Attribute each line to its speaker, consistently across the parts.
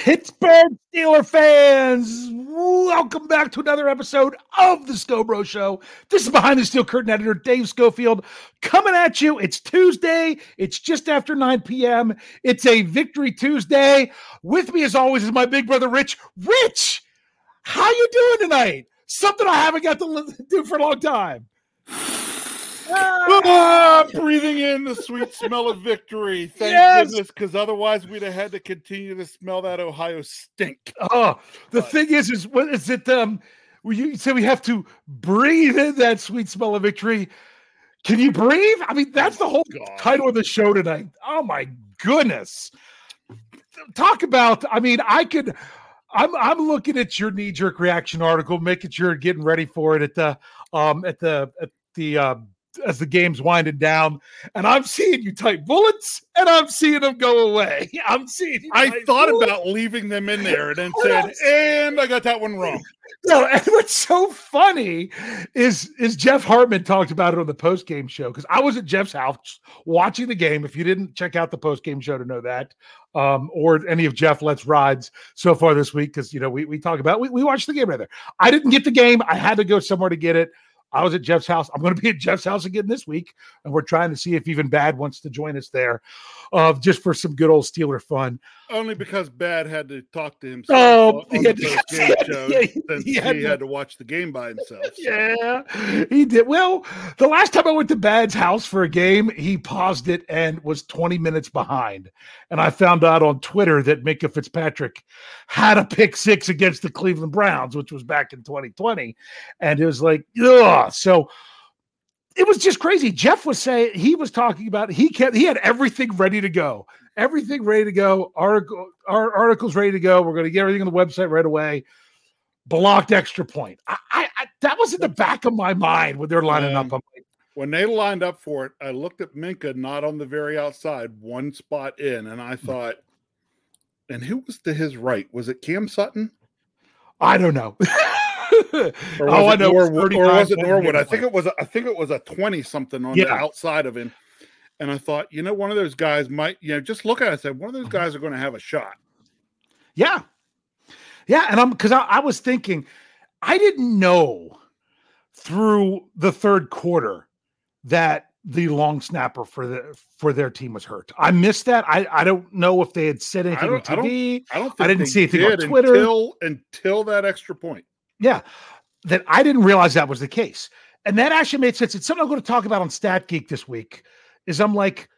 Speaker 1: Pittsburgh Steeler fans, welcome back to another episode of the Scho Bro Show. This is behind the steel curtain editor Dave Schofield coming at you. It's Tuesday. It's just after 9 p.m. It's a Victory Tuesday. With me, as always, is my big brother Rich. Rich, how you doing tonight? Something I haven't got to do for a long time.
Speaker 2: Ah, breathing in the sweet smell of victory. Thank
Speaker 1: Yes.
Speaker 2: goodness, because otherwise we'd have had to continue to smell that Ohio stink.
Speaker 1: Oh, the thing is, is what is it? Um, we you say we have to breathe in that sweet smell of victory. Can you breathe? I mean, that's the whole
Speaker 2: God.
Speaker 1: title of the show tonight. Oh my goodness! Talk about. I mean, I could. I'm I'm looking at your knee jerk reaction article, making sure you're getting ready for it at the um at the at the um as the game's winding down, and I'm seeing you type bullets, and I'm seeing them go away. I'm seeing.
Speaker 2: I thought
Speaker 1: bullets.
Speaker 2: about leaving them in there and then said, and I got that one wrong.
Speaker 1: No, and what's so funny is is Jeff Hartman talked about it on the post game show because I was at Jeff's house watching the game. If you didn't check out the post game show to know that, um, or any of Jeff Let's rides so far this week, because you know we we talk about we, we watched the game rather. I didn't get the game. I had to go somewhere to get it. I was at Jeff's house. I'm going to be at Jeff's house again this week, and we're trying to see if even Bad wants to join us there, uh, just for some good old Steeler fun.
Speaker 2: Only because Bad had to talk to himself
Speaker 1: Oh,
Speaker 2: on
Speaker 1: he
Speaker 2: the
Speaker 1: had to-
Speaker 2: post-game show
Speaker 1: yeah, he-
Speaker 2: since
Speaker 1: he
Speaker 2: he,
Speaker 1: had
Speaker 2: had,
Speaker 1: to-
Speaker 2: to watch the game by himself. so.
Speaker 1: Yeah, he did. Well, the last time I went to Bad's house for a game, he paused it and was 20 minutes behind. And I found out on Twitter that Minkah Fitzpatrick had a pick six against the Cleveland Browns, which was back in 2020. And it was like, ugh. So it was just crazy. Jeff was saying he was talking about he kept he had everything ready to go. Everything ready to go. Article our articles ready to go. We're going to get everything on the website right away blocked extra point. I, I, I that was in the back of my mind when they're lining
Speaker 2: Yeah.
Speaker 1: up. Like,
Speaker 2: When they lined up for it, I looked at Minkah not on the very outside, one spot in, and I mm. thought, and who was to his right? Was it Cam Sutton?
Speaker 1: I don't know. Oh, I know.
Speaker 2: Norwood, or was it
Speaker 1: 35,
Speaker 2: Norwood? I think it was. A, I think it was a twenty something on the outside of him. And I thought, you know, one of those guys might, you know, just look at it. and say one of those mm-hmm. guys are going to have a shot.
Speaker 1: Yeah. Yeah. And I'm because I, I was thinking, I didn't know through the third quarter that the long snapper for the for their team was hurt. I missed that. I I don't know if they had said anything on
Speaker 2: I don't,
Speaker 1: TV.
Speaker 2: I don't.
Speaker 1: I didn't see anything on Twitter.
Speaker 2: until until that extra point.
Speaker 1: Yeah, that I didn't realize that was the case, and that actually made sense. It's something I'm going to talk about on Stat Geek this week. Is I'm like,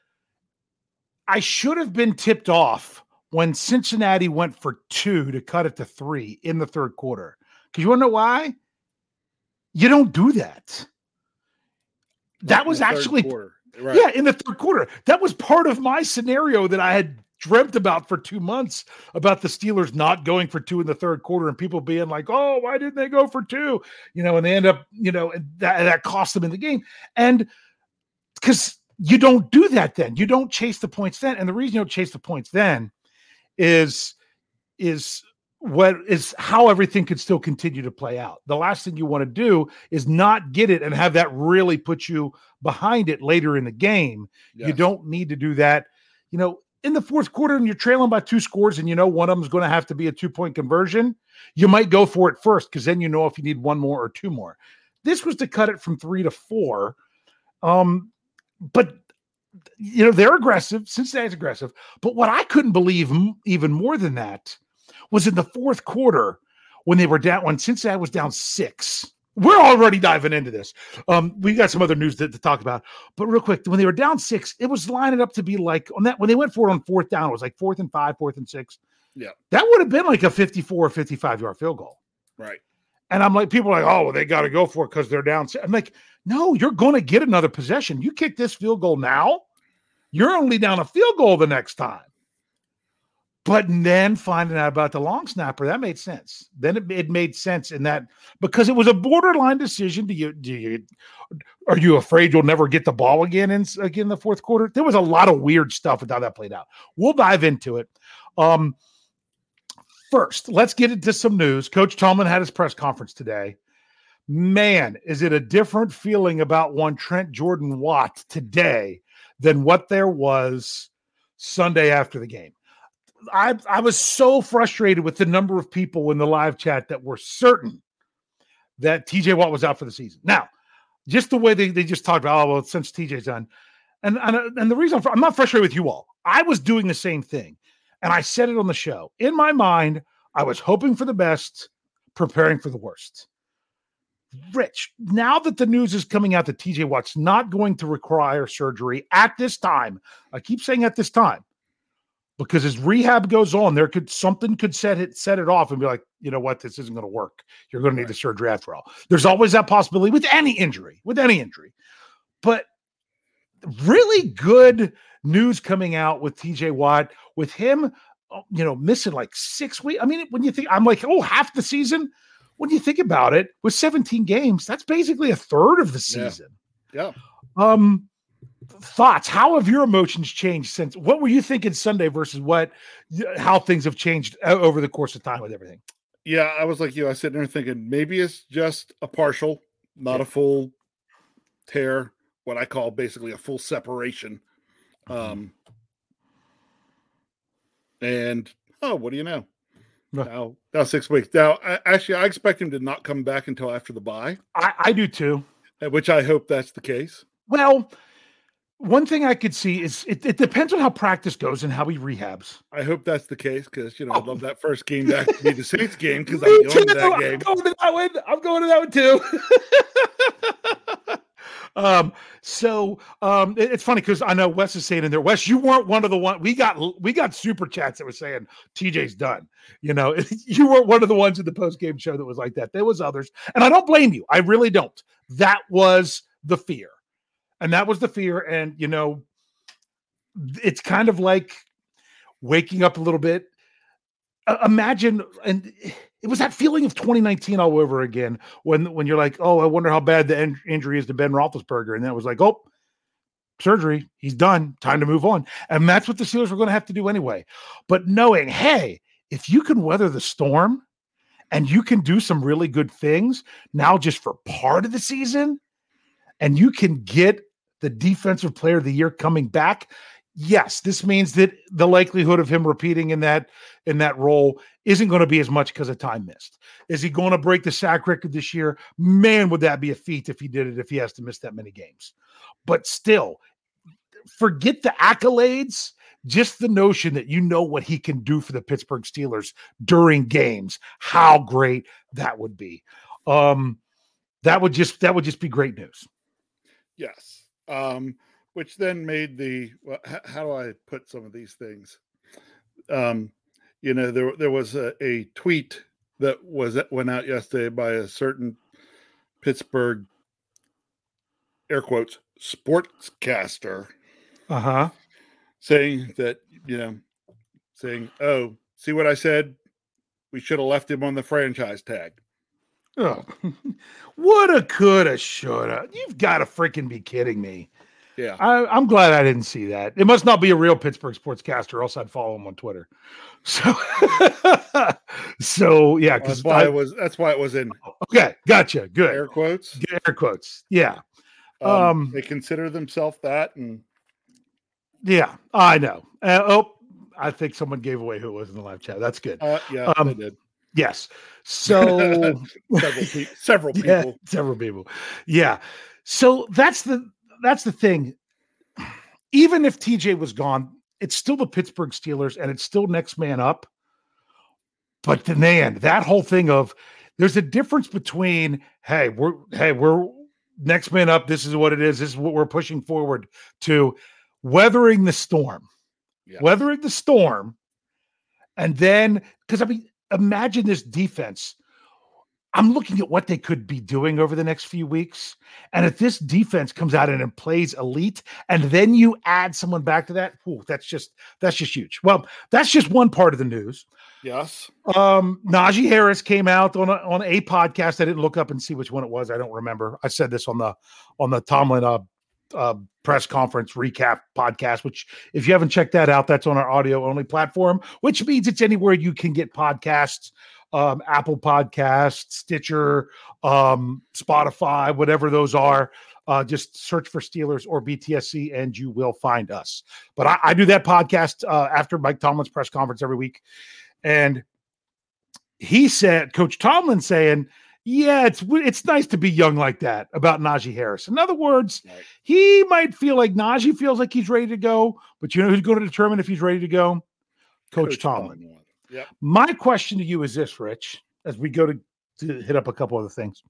Speaker 1: I should have been tipped off when Cincinnati went for two to cut it to three in the third quarter. Because you want to know why? You don't do that. That
Speaker 2: Not
Speaker 1: was actually
Speaker 2: right.
Speaker 1: yeah, in the third quarter. That was part of my scenario that I had dreamt about for two months about the Steelers not going for two in the third quarter and people being like, oh, why didn't they go for two? You know, and they end up, you know, and that, that cost them in the game. And because you don't do that then, you don't chase the points then. And the reason you don't chase the points then is, is, what is how everything could still continue to play out. The last thing you want to do is not get it and have that really put you behind it later in the game. You don't need to do that. You know, in the fourth quarter and you're trailing by two scores and you know one of them is going to have to be a two point conversion, you might go for it first because then you know if you need one more or two more. This was to cut it from three to four. Um, but you know, they're aggressive. Cincinnati's aggressive. But what I couldn't believe m- even more than that was in the fourth quarter when they were down, when Cincinnati was down six. We're already diving into this. Um, we got some other news to, to talk about, but real quick, when they were down six, it was lining up to be like on that when they went for it on fourth down, it was like fourth and five, fourth and six.
Speaker 2: Yeah.
Speaker 1: That would have been like a 54 or 55 yard field goal.
Speaker 2: Right.
Speaker 1: And I'm like, people are like, oh, well, they got to go for it because they're down. I'm like, no, you're going to get another possession. You kick this field goal now, you're only down a field goal the next time. But then finding out about the long snapper, that made sense. Then it, it made sense in that because it was a borderline decision. Do you do you are you afraid you'll never get the ball again in again in the fourth quarter? There was a lot of weird stuff with how that played out. We'll dive into it. Um, first, let's get into some news. Coach Tomlin had his press conference today. Man, is it a different feeling about one Trent Jordan Watt today than what there was Sunday after the game? I I was so frustrated with the number of people in the live chat that were certain that TJ Watt was out for the season. Now, just the way they, they just talked about, oh well, since TJ's done, and and, and the reason I'm, I'm not frustrated with you all, I was doing the same thing, and I said it on the show. In my mind, I was hoping for the best, preparing for the worst. Rich, now that the news is coming out that TJ Watt's not going to require surgery at this time, I keep saying at this time because as rehab goes on, there could something could set it set it off and be like, you know what, this isn't going to work. You're going to need the surgery after all. There's always that possibility with any injury, with any injury. But really good news coming out with TJ Watt, with him, uh, you know, missing like six weeks. I mean, when you think, I'm like, oh, half the season. When you think about it, with 17 games, that's basically a third of the season.
Speaker 2: Yeah.
Speaker 1: Um, thoughts? How have your emotions changed since? What were you thinking Sunday versus what? How things have changed over the course of time with everything?
Speaker 2: Yeah, I was like you. I was sitting there thinking maybe it's just a partial, not a full tear. What I call basically a full separation. Um, and oh, what do you know? Now, now six weeks. Now, I, actually, I expect him to not come back until after the bye,
Speaker 1: I, I do too.
Speaker 2: uh, which I hope that's the case.
Speaker 1: Well, one thing I could see is it, it depends on how practice goes and how he rehabs.
Speaker 2: I hope that's the case because you know I'd love that first game back to be the Saints game because I'm going to that
Speaker 1: I'm going to that one. I'm going to that one too. um, so um, it- it's funny because I know Wes is saying in there, Wes, you weren't one of the one we got. We got super chats that were saying TJ's done. You know, you weren't one of the ones in the post game show that was like that. There was others, and I don't blame you. I really don't. That was the fear, and that was the fear. And you know, it's kind of like waking up a little bit. Uh, imagine, and it was that feeling of 2019 all over again when when you're like, oh, I wonder how bad the in- injury is to Ben Roethlisberger, and then it was like, oh, surgery, he's done, time to move on, and that's what the Steelers were going to have to do anyway. But knowing, hey, if you can weather the storm and you can do some really good things now, just for part of the season, and you can get the defensive player of the year coming back, yes, this means that the likelihood of him repeating in that in that role isn't going to be as much because of time missed. Is he going to break the sack record this year? Man, would that be a feat if he did it if he has to miss that many games. But still, forget the accolades. Just the notion that you know what he can do for the Pittsburgh Steelers during games, how great that would be. Um, that would just that would just be great news.
Speaker 2: Yes. Um, which then made the well, how do I put some of these things? Um, you know, there there was a, a tweet that was that went out yesterday by a certain Pittsburgh air quotes sportscaster.
Speaker 1: Uh-huh.
Speaker 2: Saying that, you know, saying, Oh, see what I said? We should have left him on the franchise tag.
Speaker 1: Oh, woulda, coulda, shoulda. You've got to freaking be kidding me.
Speaker 2: Yeah.
Speaker 1: I, am glad I didn't see that. It must not be a real Pittsburgh sportscaster, or else I'd follow him on Twitter. So, so yeah,
Speaker 2: because that's why it was. That's why it was in.
Speaker 1: Okay, gotcha. Good
Speaker 2: air quotes.
Speaker 1: Air quotes. Yeah.
Speaker 2: Um, um they consider themselves that, and
Speaker 1: yeah, I know. Uh, oh, I think someone gave away who it was in the live chat. That's good.
Speaker 2: Uh, yeah, um, they did.
Speaker 1: Yes. So
Speaker 2: several, pe- several people.
Speaker 1: Yeah, several people. Yeah. So that's the that's the thing. Even if TJ was gone, it's still the Pittsburgh Steelers and it's still next man up. But the man, that whole thing of there's a difference between hey, we're hey, we're next man up. This is what it is. This is what we're pushing forward to weathering the storm. Yes. Weathering the storm. And then because I mean, imagine this defense I'm looking at what they could be doing over the next few weeks. And if this defense comes out and plays elite, and then you add someone back to that, ooh, that's just that's just huge. Well, that's just one part of the news.
Speaker 2: Yes.
Speaker 1: Um, Najee Harris came out on a, on a podcast. I didn't look up and see which one it was. I don't remember. I said this on the on the Tomlin uh, uh, press conference recap podcast. Which, if you haven't checked that out, that's on our audio only platform. Which means it's anywhere you can get podcasts um, Apple Podcast, Stitcher, um, Spotify, whatever those are. Uh, just search for Steelers or BTSC and you will find us. But I, I do that podcast uh, after Mike Tomlin's press conference every week. And he said, Coach Tomlin saying, yeah, it's it's nice to be young like that about Najee Harris. In other words, right. he might feel like Najee feels like he's ready to go, but you know who's going to determine if he's ready to go? Coach, Coach Tomlin. Tomlin.
Speaker 2: Yeah.
Speaker 1: My question to you is this, Rich, as we go to, to hit up a couple other things.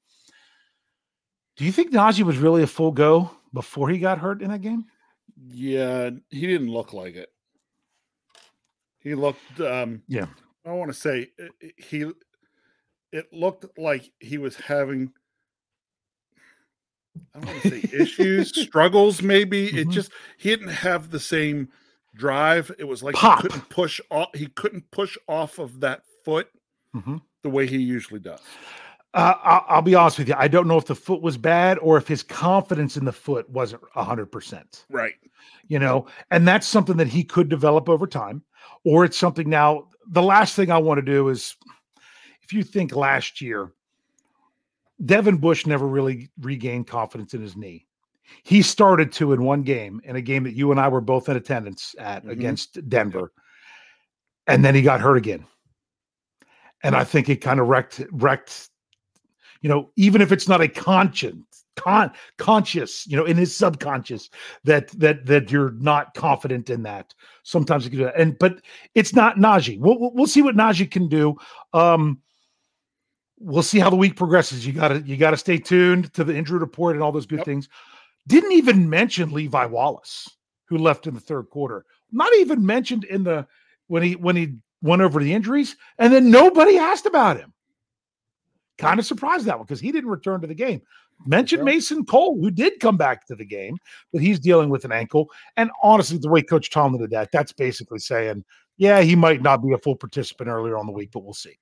Speaker 1: Do you think Najee was really a full go before he got hurt in that game?
Speaker 2: Yeah, he didn't look like it. He looked um
Speaker 1: yeah.
Speaker 2: I want to say he it looked like he was having I don't want to say issues, struggles maybe. Mm-hmm. It just he didn't have the same drive. It was like
Speaker 1: Pop.
Speaker 2: he couldn't push off. He couldn't push off of that foot mm-hmm. the way he usually does.
Speaker 1: Uh, I'll, I'll, be honest with you. I don't know if the foot was bad or if his confidence in the foot wasn't hundred percent.
Speaker 2: Right.
Speaker 1: You know, and that's something that he could develop over time, or it's something now. The last thing I want to do is, if you think last year, Devin Bush never really regained confidence in his knee. He started to in one game, in a game that you and I were both in attendance at mm-hmm. against Denver, and then he got hurt again. And I think it kind of wrecked wrecked. You know, even if it's not a conscience, con conscious, you know, in his subconscious that that that you're not confident in that. Sometimes you can do that, and but it's not Najee. We'll we'll see what Najee can do. Um, we'll see how the week progresses. You gotta you gotta stay tuned to the injury report and all those good yep. things. Didn't even mention Levi Wallace, who left in the third quarter. Not even mentioned in the when he when he went over the injuries, and then nobody asked about him. Kind of surprised that one because he didn't return to the game. Mentioned Mason Cole, who did come back to the game, but he's dealing with an ankle. And honestly, the way Coach Tomlin did that, that's basically saying, yeah, he might not be a full participant earlier on the week, but we'll see.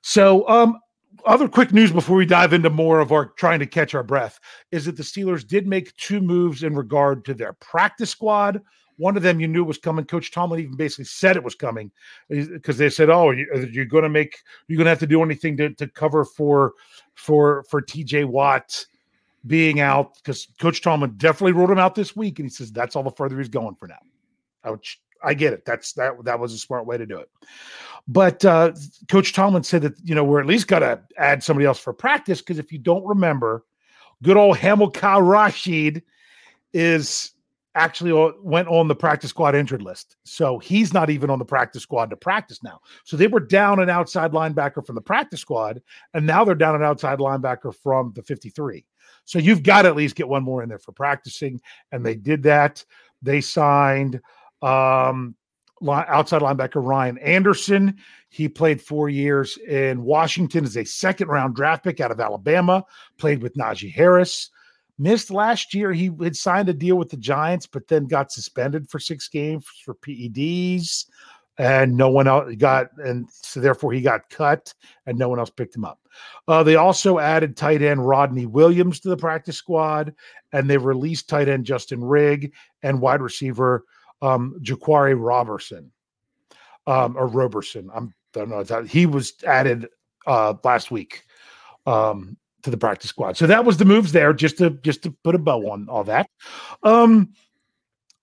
Speaker 1: So um, other quick news before we dive into more of our trying to catch our breath is that the Steelers did make two moves in regard to their practice squad. One of them you knew was coming. Coach Tomlin even basically said it was coming because they said, "Oh, uh, you're going to make you're going to have to do anything to, to cover for for for TJ Watt being out because Coach Tomlin definitely ruled him out this week, and he says that's all the further he's going for now." Would, I get it. That's that that was a smart way to do it. But uh, Coach Tomlin said that you know we're at least got to add somebody else for practice because if you don't remember, good old Hamilcar Rashed is actually went on the practice squad injured list. So he's not even on the practice squad to practice now. So they were down an outside linebacker from the practice squad, and now they're down an outside linebacker from the 53. So you've got to at least get one more in there for practicing. And they did that. They signed um, outside linebacker Ryan Anderson. He played four years in Washington as a second round draft pick out of Alabama, played with Najee Harris. Missed last year. He had signed a deal with the Giants, but then got suspended for six games for PEDs, and no one else got, and so therefore he got cut, and no one else picked him up. Uh, they also added tight end Rodney Williams to the practice squad, and they released tight end Justin Rigg and wide receiver um, Jaquarii Robertson, um, or Roberson. I'm I don't know. He was added uh, last week. Um, to the practice squad. So that was the moves there, just to just to put a bow on all that. Um,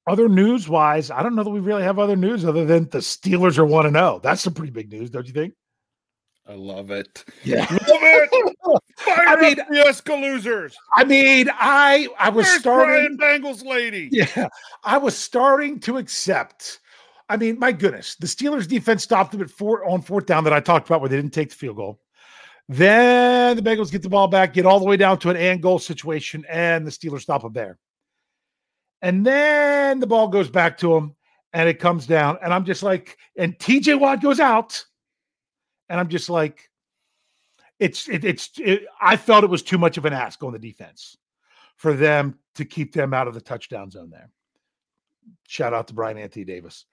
Speaker 1: other news wise, I don't know that we really have other news other than the Steelers are one to zero. That's some pretty big news, don't you think?
Speaker 2: I love it.
Speaker 1: Yeah,
Speaker 2: love it. Fire
Speaker 1: I mean,
Speaker 2: the losers.
Speaker 1: I mean, I I was
Speaker 2: Where's
Speaker 1: starting
Speaker 2: Brian Bengals lady.
Speaker 1: Yeah, I was starting to accept. I mean, my goodness, the Steelers defense stopped them at four on fourth down that I talked about where they didn't take the field goal. Then the Bengals get the ball back, get all the way down to an and goal situation, and the Steelers stop them there. And then the ball goes back to him and it comes down. And I'm just like, and TJ Watt goes out. And I'm just like, it's, it, it's, it, I felt it was too much of an ask on the defense for them to keep them out of the touchdown zone there. Shout out to Bryan Anthony Davis.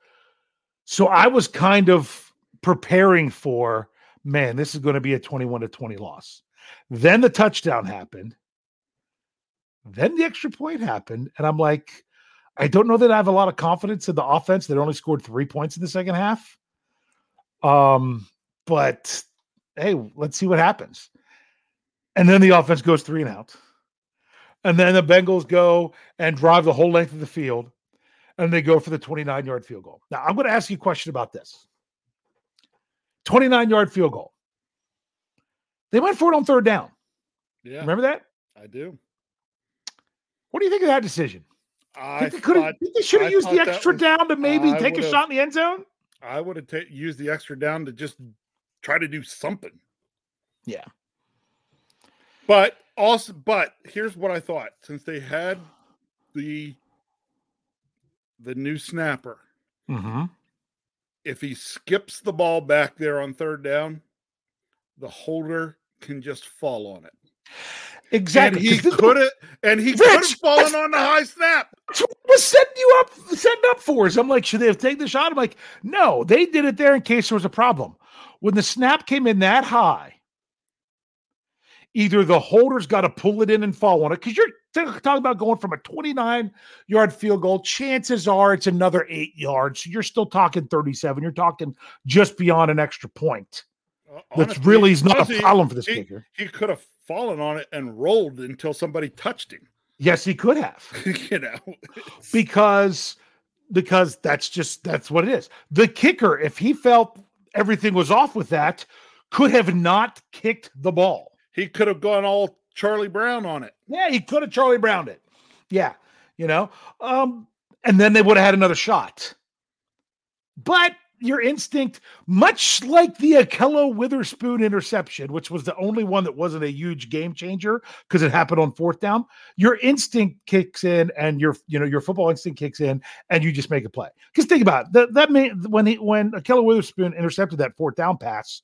Speaker 1: So I was kind of preparing for man, this is going to be a 21 to 20 loss. Then the touchdown happened. Then the extra point happened. And I'm like, I don't know that I have a lot of confidence in the offense that only scored three points in the second half. Um, but hey, let's see what happens. And then the offense goes three and out. And then the Bengals go and drive the whole length of the field and they go for the 29 yard field goal. Now, I'm going to ask you a question about this. 29 yard field goal. They went for it on third down.
Speaker 2: Yeah.
Speaker 1: Remember that?
Speaker 2: I do.
Speaker 1: What do you think of that decision?
Speaker 2: I
Speaker 1: think they, they should have used the extra was, down to maybe I take a shot in the end zone.
Speaker 2: I would have ta- used the extra down to just try to do something.
Speaker 1: Yeah.
Speaker 2: But also, but here's what I thought: since they had the the new snapper,
Speaker 1: mm-hmm
Speaker 2: if he skips the ball back there on third down, the holder can just fall on it.
Speaker 1: Exactly.
Speaker 2: And he could have, and he could have fallen on the high snap.
Speaker 1: Was setting you up, setting up for us. I'm like, should they have taken the shot? I'm like, no, they did it there in case there was a problem. When the snap came in that high, either the holder's got to pull it in and fall on it because you're talking about going from a 29 yard field goal. Chances are it's another eight yards. So you're still talking 37. You're talking just beyond an extra point. Uh, That's really is not honestly, a problem for this
Speaker 2: he,
Speaker 1: kicker.
Speaker 2: He could have fallen on it and rolled until somebody touched him.
Speaker 1: Yes, he could have.
Speaker 2: you know,
Speaker 1: because because that's just that's what it is. The kicker, if he felt everything was off with that, could have not kicked the ball.
Speaker 2: He could have gone all Charlie Brown on it.
Speaker 1: Yeah, he could have Charlie Browned it. Yeah, you know. Um, and then they would have had another shot. But your instinct, much like the Ahkello Witherspoon interception, which was the only one that wasn't a huge game changer because it happened on fourth down, your instinct kicks in and your you know your football instinct kicks in and you just make a play. Because think about it, that that mean when he when Ahkello Witherspoon intercepted that fourth down pass,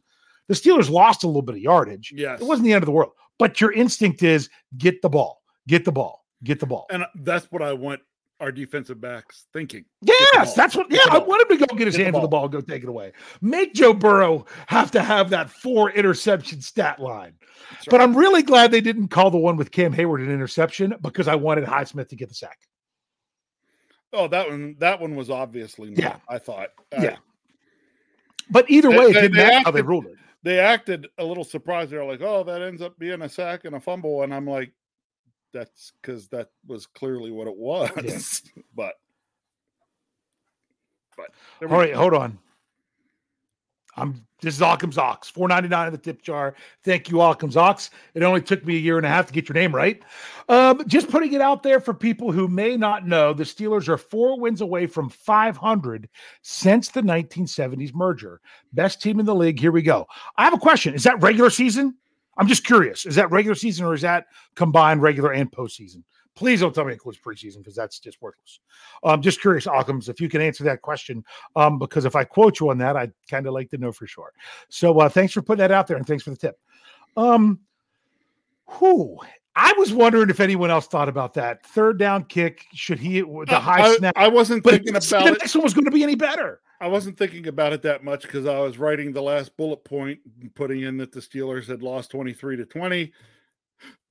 Speaker 1: the Steelers lost a little bit of yardage.
Speaker 2: Yes.
Speaker 1: It wasn't the end of the world. But your instinct is get the ball, get the ball, get the ball.
Speaker 2: And that's what I want our defensive backs thinking.
Speaker 1: Yes, that's what. Yeah, I want him to go get his get hands on the ball and go take it away. Make Joe Burrow have to have that four interception stat line. Right. But I'm really glad they didn't call the one with Cam Hayward an interception because I wanted Highsmith to get the sack.
Speaker 2: Oh, that one. That one was obviously not,
Speaker 1: yeah.
Speaker 2: I thought.
Speaker 1: Yeah. but either way, they, it didn't matter how they ruled it
Speaker 2: they acted a little surprised. They're like, "Oh, that ends up being a sack and a fumble," and I'm like, "That's because that was clearly what it was." Yeah. but But
Speaker 1: all right, hold on. I'm this is Occam's Ox, four ninety nine in the tip jar. Thank you, Occam's Ox. It only took me a year and a half to get your name right. Um, just putting it out there for people who may not know, the Steelers are four wins away from 500 since the 1970s merger. Best team in the league. Here we go. I have a question. Is that regular season? I'm just curious. Is that regular season or is that combined regular and postseason? Please don't tell me it includes preseason because that's just worthless. I'm um, just curious, Occams, if you can answer that question, um, because if I quote you on that, I'd kind of like to know for sure. So uh, thanks for putting that out there and thanks for the tip. Um, who I was wondering if anyone else thought about that third down kick. Should he the uh, high
Speaker 2: I,
Speaker 1: snap?
Speaker 2: I wasn't thinking about the
Speaker 1: it. next one was going to be any better.
Speaker 2: I wasn't thinking about it that much because I was writing the last bullet point, putting in that the Steelers had lost 23 to 20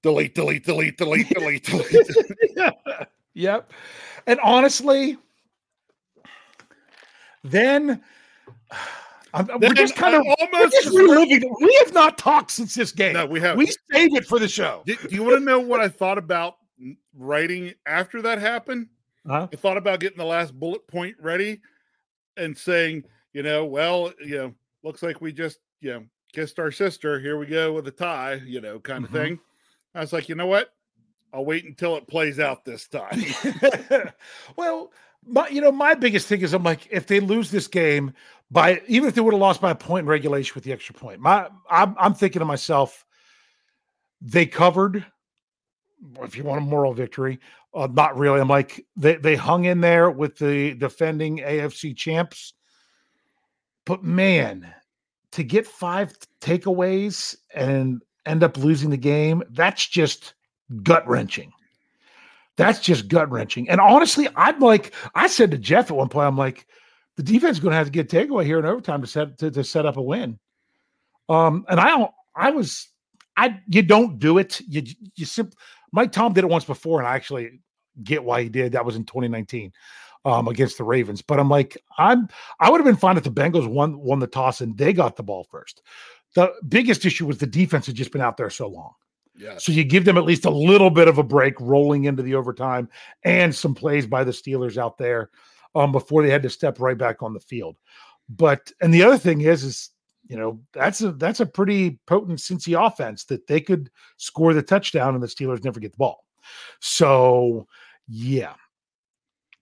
Speaker 2: delete, delete, delete, delete, delete, delete.
Speaker 1: yep. And honestly, then I'm, we're just kind of almost just reliving. We have not talked since this game.
Speaker 2: No, we have.
Speaker 1: We saved it for the show.
Speaker 2: Do, do you want to know what I thought about writing after that happened?
Speaker 1: huh
Speaker 2: I thought about getting the last bullet point ready and saying, you know, well, you know, looks like we just, you know, kissed our sister. Here we go with a tie, you know, kind of mm-hmm. thing. I was like, you know what? I'll wait until it plays out this time.
Speaker 1: well, my, you know, my biggest thing is I'm like, if they lose this game by even if they would have lost by a point in regulation with the extra point, my I'm, I'm thinking to myself, they covered. If you want a moral victory, uh, not really. I'm like they they hung in there with the defending AFC champs, but man, to get five takeaways and end up losing the game, that's just gut wrenching. That's just gut wrenching. And honestly, I'm like, I said to Jeff at one point, I'm like, the defense is going to have to get takeaway here in overtime to set to, to set up a win. Um, and I don't, I was, I you don't do it. You you simply Mike Tom did it once before, and I actually get why he did. That was in 2019 um, against the Ravens. But I'm like, I'm I would have been fine if the Bengals won won the toss and they got the ball first. The biggest issue was the defense had just been out there so long.
Speaker 2: Yeah.
Speaker 1: So you give them at least a little bit of a break rolling into the overtime and some plays by the Steelers out there um, before they had to step right back on the field. But and the other thing is, is you know that's a that's a pretty potent Cincy offense that they could score the touchdown and the Steelers never get the ball. So yeah.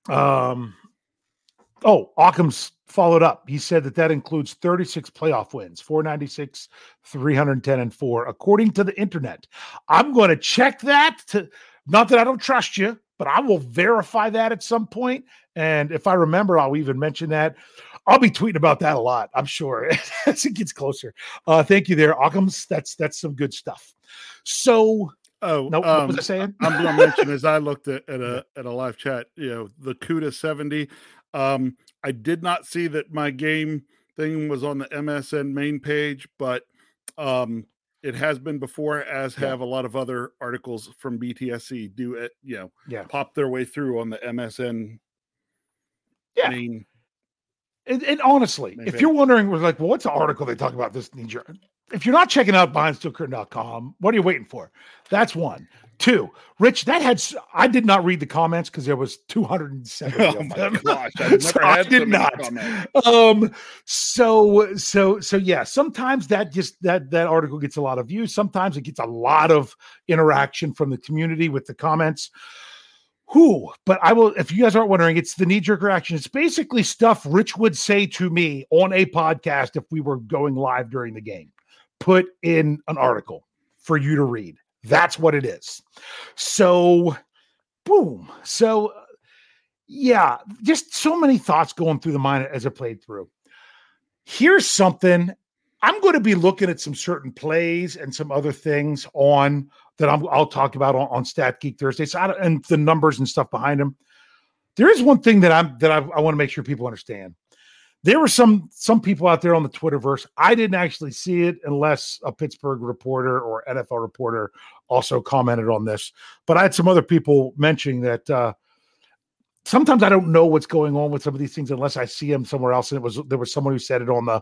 Speaker 1: Um. Oh, Occam's followed up. He said that that includes 36 playoff wins, 496, 310, and four, according to the internet. I'm going to check that to not that I don't trust you, but I will verify that at some point. And if I remember, I'll even mention that. I'll be tweeting about that a lot, I'm sure, as it gets closer. Uh, thank you there, Occams. That's that's some good stuff. So
Speaker 2: Oh,
Speaker 1: no,
Speaker 2: um,
Speaker 1: what was I saying?
Speaker 2: I'm going to mention as I looked at, at a at a live chat, you know, the CUDA 70. Um, I did not see that my game thing was on the MSN main page, but um, it has been before, as yeah. have a lot of other articles from BTSC do it, you know,
Speaker 1: yeah,
Speaker 2: pop their way through on the MSN
Speaker 1: yeah.
Speaker 2: main.
Speaker 1: And, and honestly, if page. you're wondering, was like, well, what's the article they talk about this? If you're not checking out BehindSteelCurtain.com, what are you waiting for? That's one. Two, Rich, that had I did not read the comments because there was 270 oh
Speaker 2: of them. Gosh, so
Speaker 1: I did not. Um, so so so yeah, sometimes that just that that article gets a lot of views. Sometimes it gets a lot of interaction from the community with the comments. Who, but I will, if you guys aren't wondering, it's the knee jerk reaction. It's basically stuff Rich would say to me on a podcast if we were going live during the game, put in an article for you to read. That's what it is. So, boom. So, yeah, just so many thoughts going through the mind as I played through. Here's something I'm going to be looking at some certain plays and some other things on that i will talk about on, on Stat Geek Thursday. So and the numbers and stuff behind them. There is one thing that I'm that I, I want to make sure people understand there were some some people out there on the Twitterverse. I didn't actually see it unless a Pittsburgh reporter or NFL reporter also commented on this. But I had some other people mentioning that uh, sometimes I don't know what's going on with some of these things unless I see them somewhere else. And it was there was someone who said it on the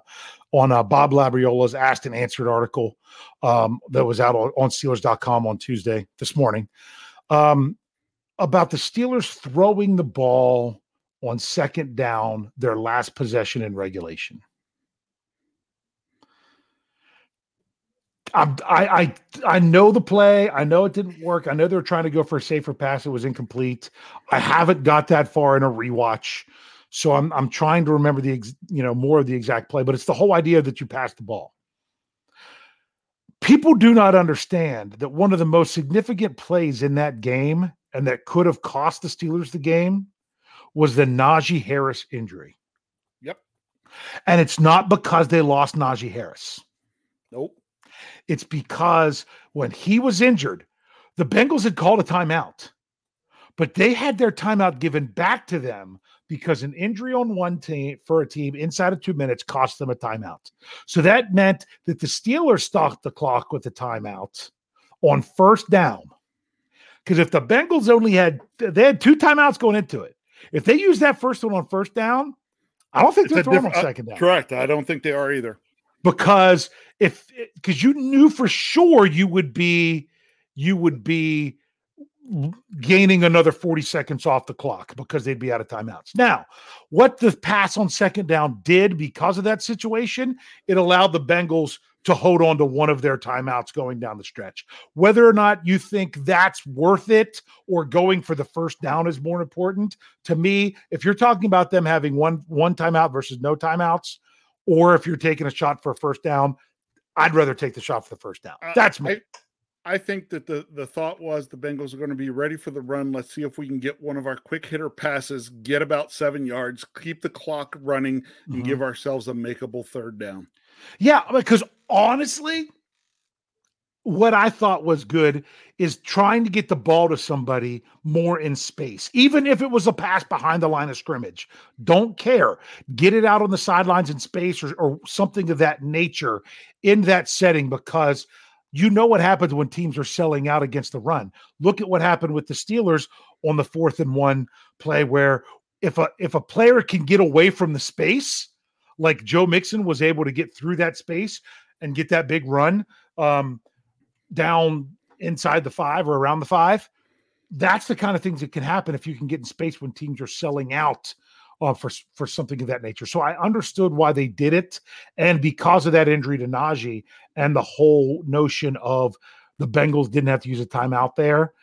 Speaker 1: on uh, Bob Labriola's asked and answered article um, that was out on, on Steelers.com on Tuesday this morning um, about the Steelers throwing the ball on second down, their last possession in regulation. I, I I know the play. I know it didn't work. I know they were trying to go for a safer pass. It was incomplete. I haven't got that far in a rewatch, so I'm I'm trying to remember the ex, you know more of the exact play. But it's the whole idea that you pass the ball. People do not understand that one of the most significant plays in that game and that could have cost the Steelers the game was the Najee Harris injury.
Speaker 2: Yep.
Speaker 1: And it's not because they lost Najee Harris.
Speaker 2: Nope.
Speaker 1: It's because when he was injured, the Bengals had called a timeout, but they had their timeout given back to them because an injury on one team for a team inside of two minutes cost them a timeout. So that meant that the Steelers stopped the clock with the timeout on first down. Because if the Bengals only had they had two timeouts going into it, if they use that first one on first down, I don't think
Speaker 2: It's
Speaker 1: they're throwing on
Speaker 2: diff- uh,
Speaker 1: second down
Speaker 2: Correct. I don't think they are either.
Speaker 1: because if because you knew for sure you would be you would be gaining another 40 seconds off the clock because they'd be out of timeouts. Now, what the pass on second down did because of that situation, it allowed the Bengals to hold on to one of their timeouts going down the stretch. Whether or not you think that's worth it or going for the first down is more important, to me, if you're talking about them having one one timeout versus no timeouts, or if you're taking a shot for a first down, I'd rather take the shot for the first down.
Speaker 2: Uh,
Speaker 1: That's me.
Speaker 2: I, I think that the the thought was the Bengals are going to be ready for the run. Let's see if we can get one of our quick hitter passes, get about seven yards, keep the clock running, and
Speaker 1: Mhm.
Speaker 2: give ourselves a makeable third down.
Speaker 1: Yeah, because honestly, what I thought was good is trying to get the ball to somebody more in space, even if it was a pass behind the line of scrimmage. Don't care. Get it out on the sidelines in space or, or something of that nature in that setting because you know what happens when teams are selling out against the run. Look at what happened with the Steelers on the fourth and one play where if a if a player can get away from the space, like Joe Mixon was able to get through that space and get that big run um, down inside the five or around the five. That's the kind of things that can happen if you can get in space when teams are selling out uh, for for something of that nature. So I understood why they did it, and because of that injury to Najee and the whole notion of the Bengals didn't have to use a timeout there,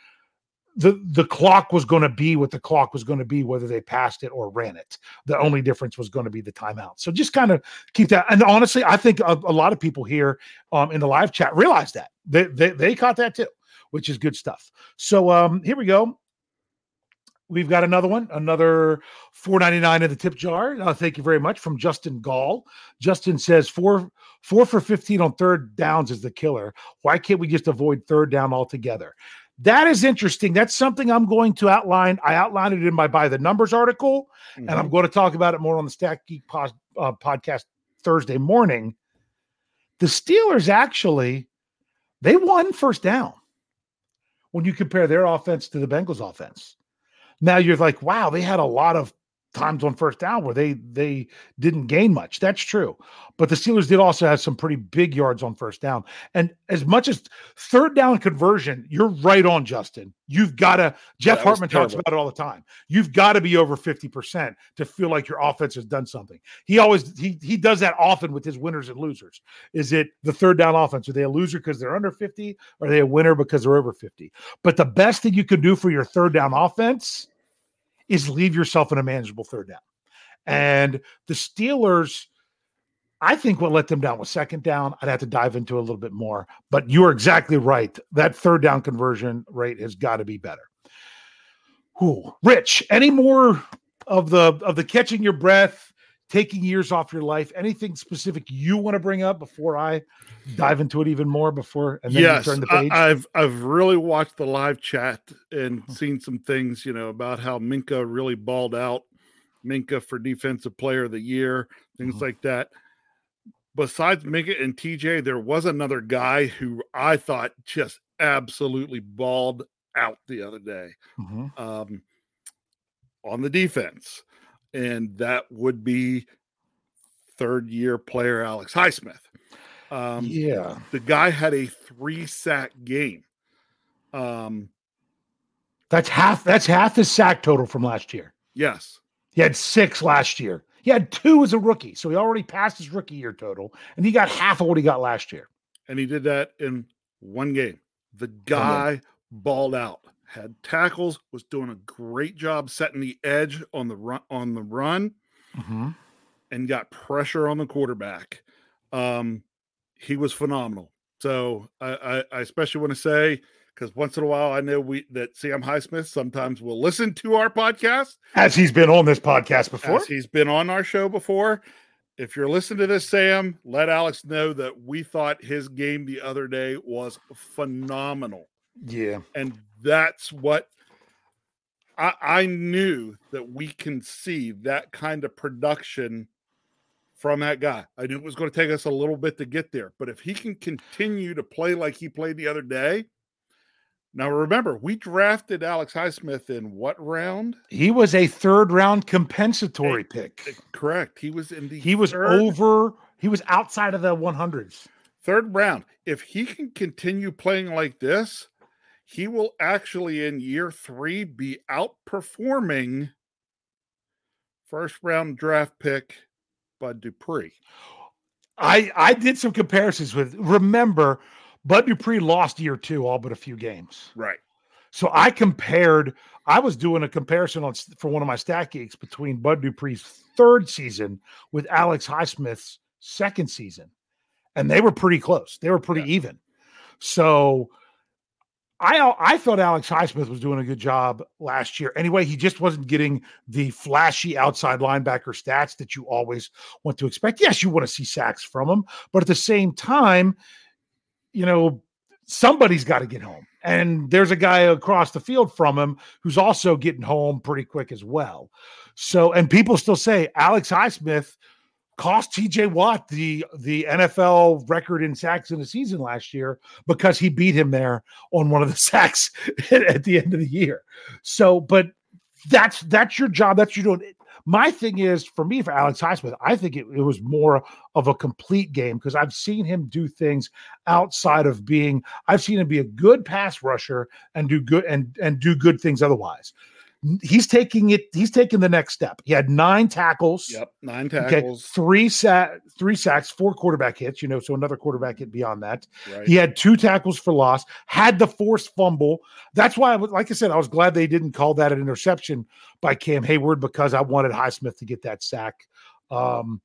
Speaker 1: the the clock was going to be what the clock was going to be, whether they passed it or ran it. The only difference was going to be the timeout. So just kind of keep that. And honestly, I think a, a lot of people here um, in the live chat realize that they, they they caught that too, which is good stuff. So um, here we go. We've got another one, another 4.99 in the tip jar. Uh, thank you very much from Justin Gall. Justin says four four for 15 on third downs is the killer. Why can't we just avoid third down altogether? That is interesting. That's something I'm going to outline. I outlined it in my by the numbers article, and I'm going to talk about it more on the Stat Geek pod, uh, podcast Thursday morning. The Steelers actually they won first down when you compare their offense to the Bengals offense. Now you're like, wow, they had a lot of times on first down where they they didn't gain much. That's true. But the Steelers did also have some pretty big yards on first down. And as much as third down conversion, you're right on, Justin. You've got to Jeff
Speaker 2: was
Speaker 1: Hartman talks about it all the time. You've got to be over 50% to feel like your offense has done something. He always he he does that often with his winners and losers. Is it the third down offense? Are they a loser because they're under 50? Or are they a winner because they're over 50? But the best thing you can do for your third down offense is leave yourself in a manageable third down. And the Steelers, I think what let them down was second down. I'd have to dive into a little bit more, but you're exactly right. That third down conversion rate has got to be better. Whew. Rich, any more of the of the catching your breath, taking years off your life? Anything specific you want to bring up before I dive into it even more? Before and then
Speaker 2: yes,
Speaker 1: turn the
Speaker 2: I-
Speaker 1: page.
Speaker 2: I've I've really watched the live chat and
Speaker 1: Hmm.
Speaker 2: seen some things, you know, about how Minkah really balled out. Minkah for defensive player of the year, things
Speaker 1: Mhm.
Speaker 2: like that. Besides Minkah and TJ, there was another guy who I thought just absolutely balled out the other day
Speaker 1: Mhm.
Speaker 2: um, on the defense, and that would be third year player Alex Highsmith. Um,
Speaker 1: yeah.
Speaker 2: the guy had a three sack game. Um,
Speaker 1: That's half that's half the sack total from last year.
Speaker 2: yes,
Speaker 1: He had six last year. He had two as a rookie, so he already passed his rookie year total, and he got half of what he got last year.
Speaker 2: And he did that in one game. The guy balled out, had tackles, was doing a great job setting the edge on the run on the run,
Speaker 1: Mm-hmm.
Speaker 2: and got pressure on the quarterback. Um, he was phenomenal. So I, I, I especially want to say because once in a while I know we that Sam Highsmith sometimes will listen to our podcast
Speaker 1: As he's been on this podcast before.
Speaker 2: as he's been on our show before. If you're listening to this, Sam, let Alex know that we thought his game the other day was phenomenal.
Speaker 1: Yeah.
Speaker 2: And that's what I, I knew that we can see that kind of production from that guy. I knew it was going to take us a little bit to get there, but if he can continue to play like he played the other day, now remember, we drafted Alex Highsmith in what round?
Speaker 1: He was a third round compensatory pick.
Speaker 2: Eh, correct. He was in the
Speaker 1: He was
Speaker 2: third,
Speaker 1: over, he was outside of the 100s.
Speaker 2: third round. If he can continue playing like this, he will actually in year three be outperforming first round draft pick Bud Dupree.
Speaker 1: I I did some comparisons with remember Bud Dupree lost year two all but a few games.
Speaker 2: Right.
Speaker 1: So I compared, I was doing a comparison on for one of my stat geeks between Bud Dupree's third season with Alex Highsmith's second season. And they were pretty close. They were pretty even. So I I thought Alex Highsmith was doing a good job last year. Anyway, he just wasn't getting the flashy outside linebacker stats that you always want to expect. Yes, you want to see sacks from him, but at the same time, you know, somebody's got to get home. And there's a guy across the field from him who's also getting home pretty quick as well. So, and people still say Alex Highsmith cost TJ Watt the the NFL record in sacks in the season last year because he beat him there on one of the sacks at the end of the year. So, but that's that's your job. That's your doing. My thing is for me, for Alex Highsmith, I think it, it was more of a complete game because I've seen him do things outside of being. I've seen him be a good pass rusher and do good and and do good things otherwise. He's taking it. He's taking the next step. He had nine tackles.
Speaker 2: Yep. Nine
Speaker 1: Okay,
Speaker 2: tackles.
Speaker 1: three sack, three sacks, four quarterback hits. You know, so another quarterback hit beyond that.
Speaker 2: Right.
Speaker 1: He had two tackles for loss, had the forced fumble. That's why, I was, like I said, I was glad they didn't call that an interception by Cam Heyward because I wanted Highsmith to get that sack. Um,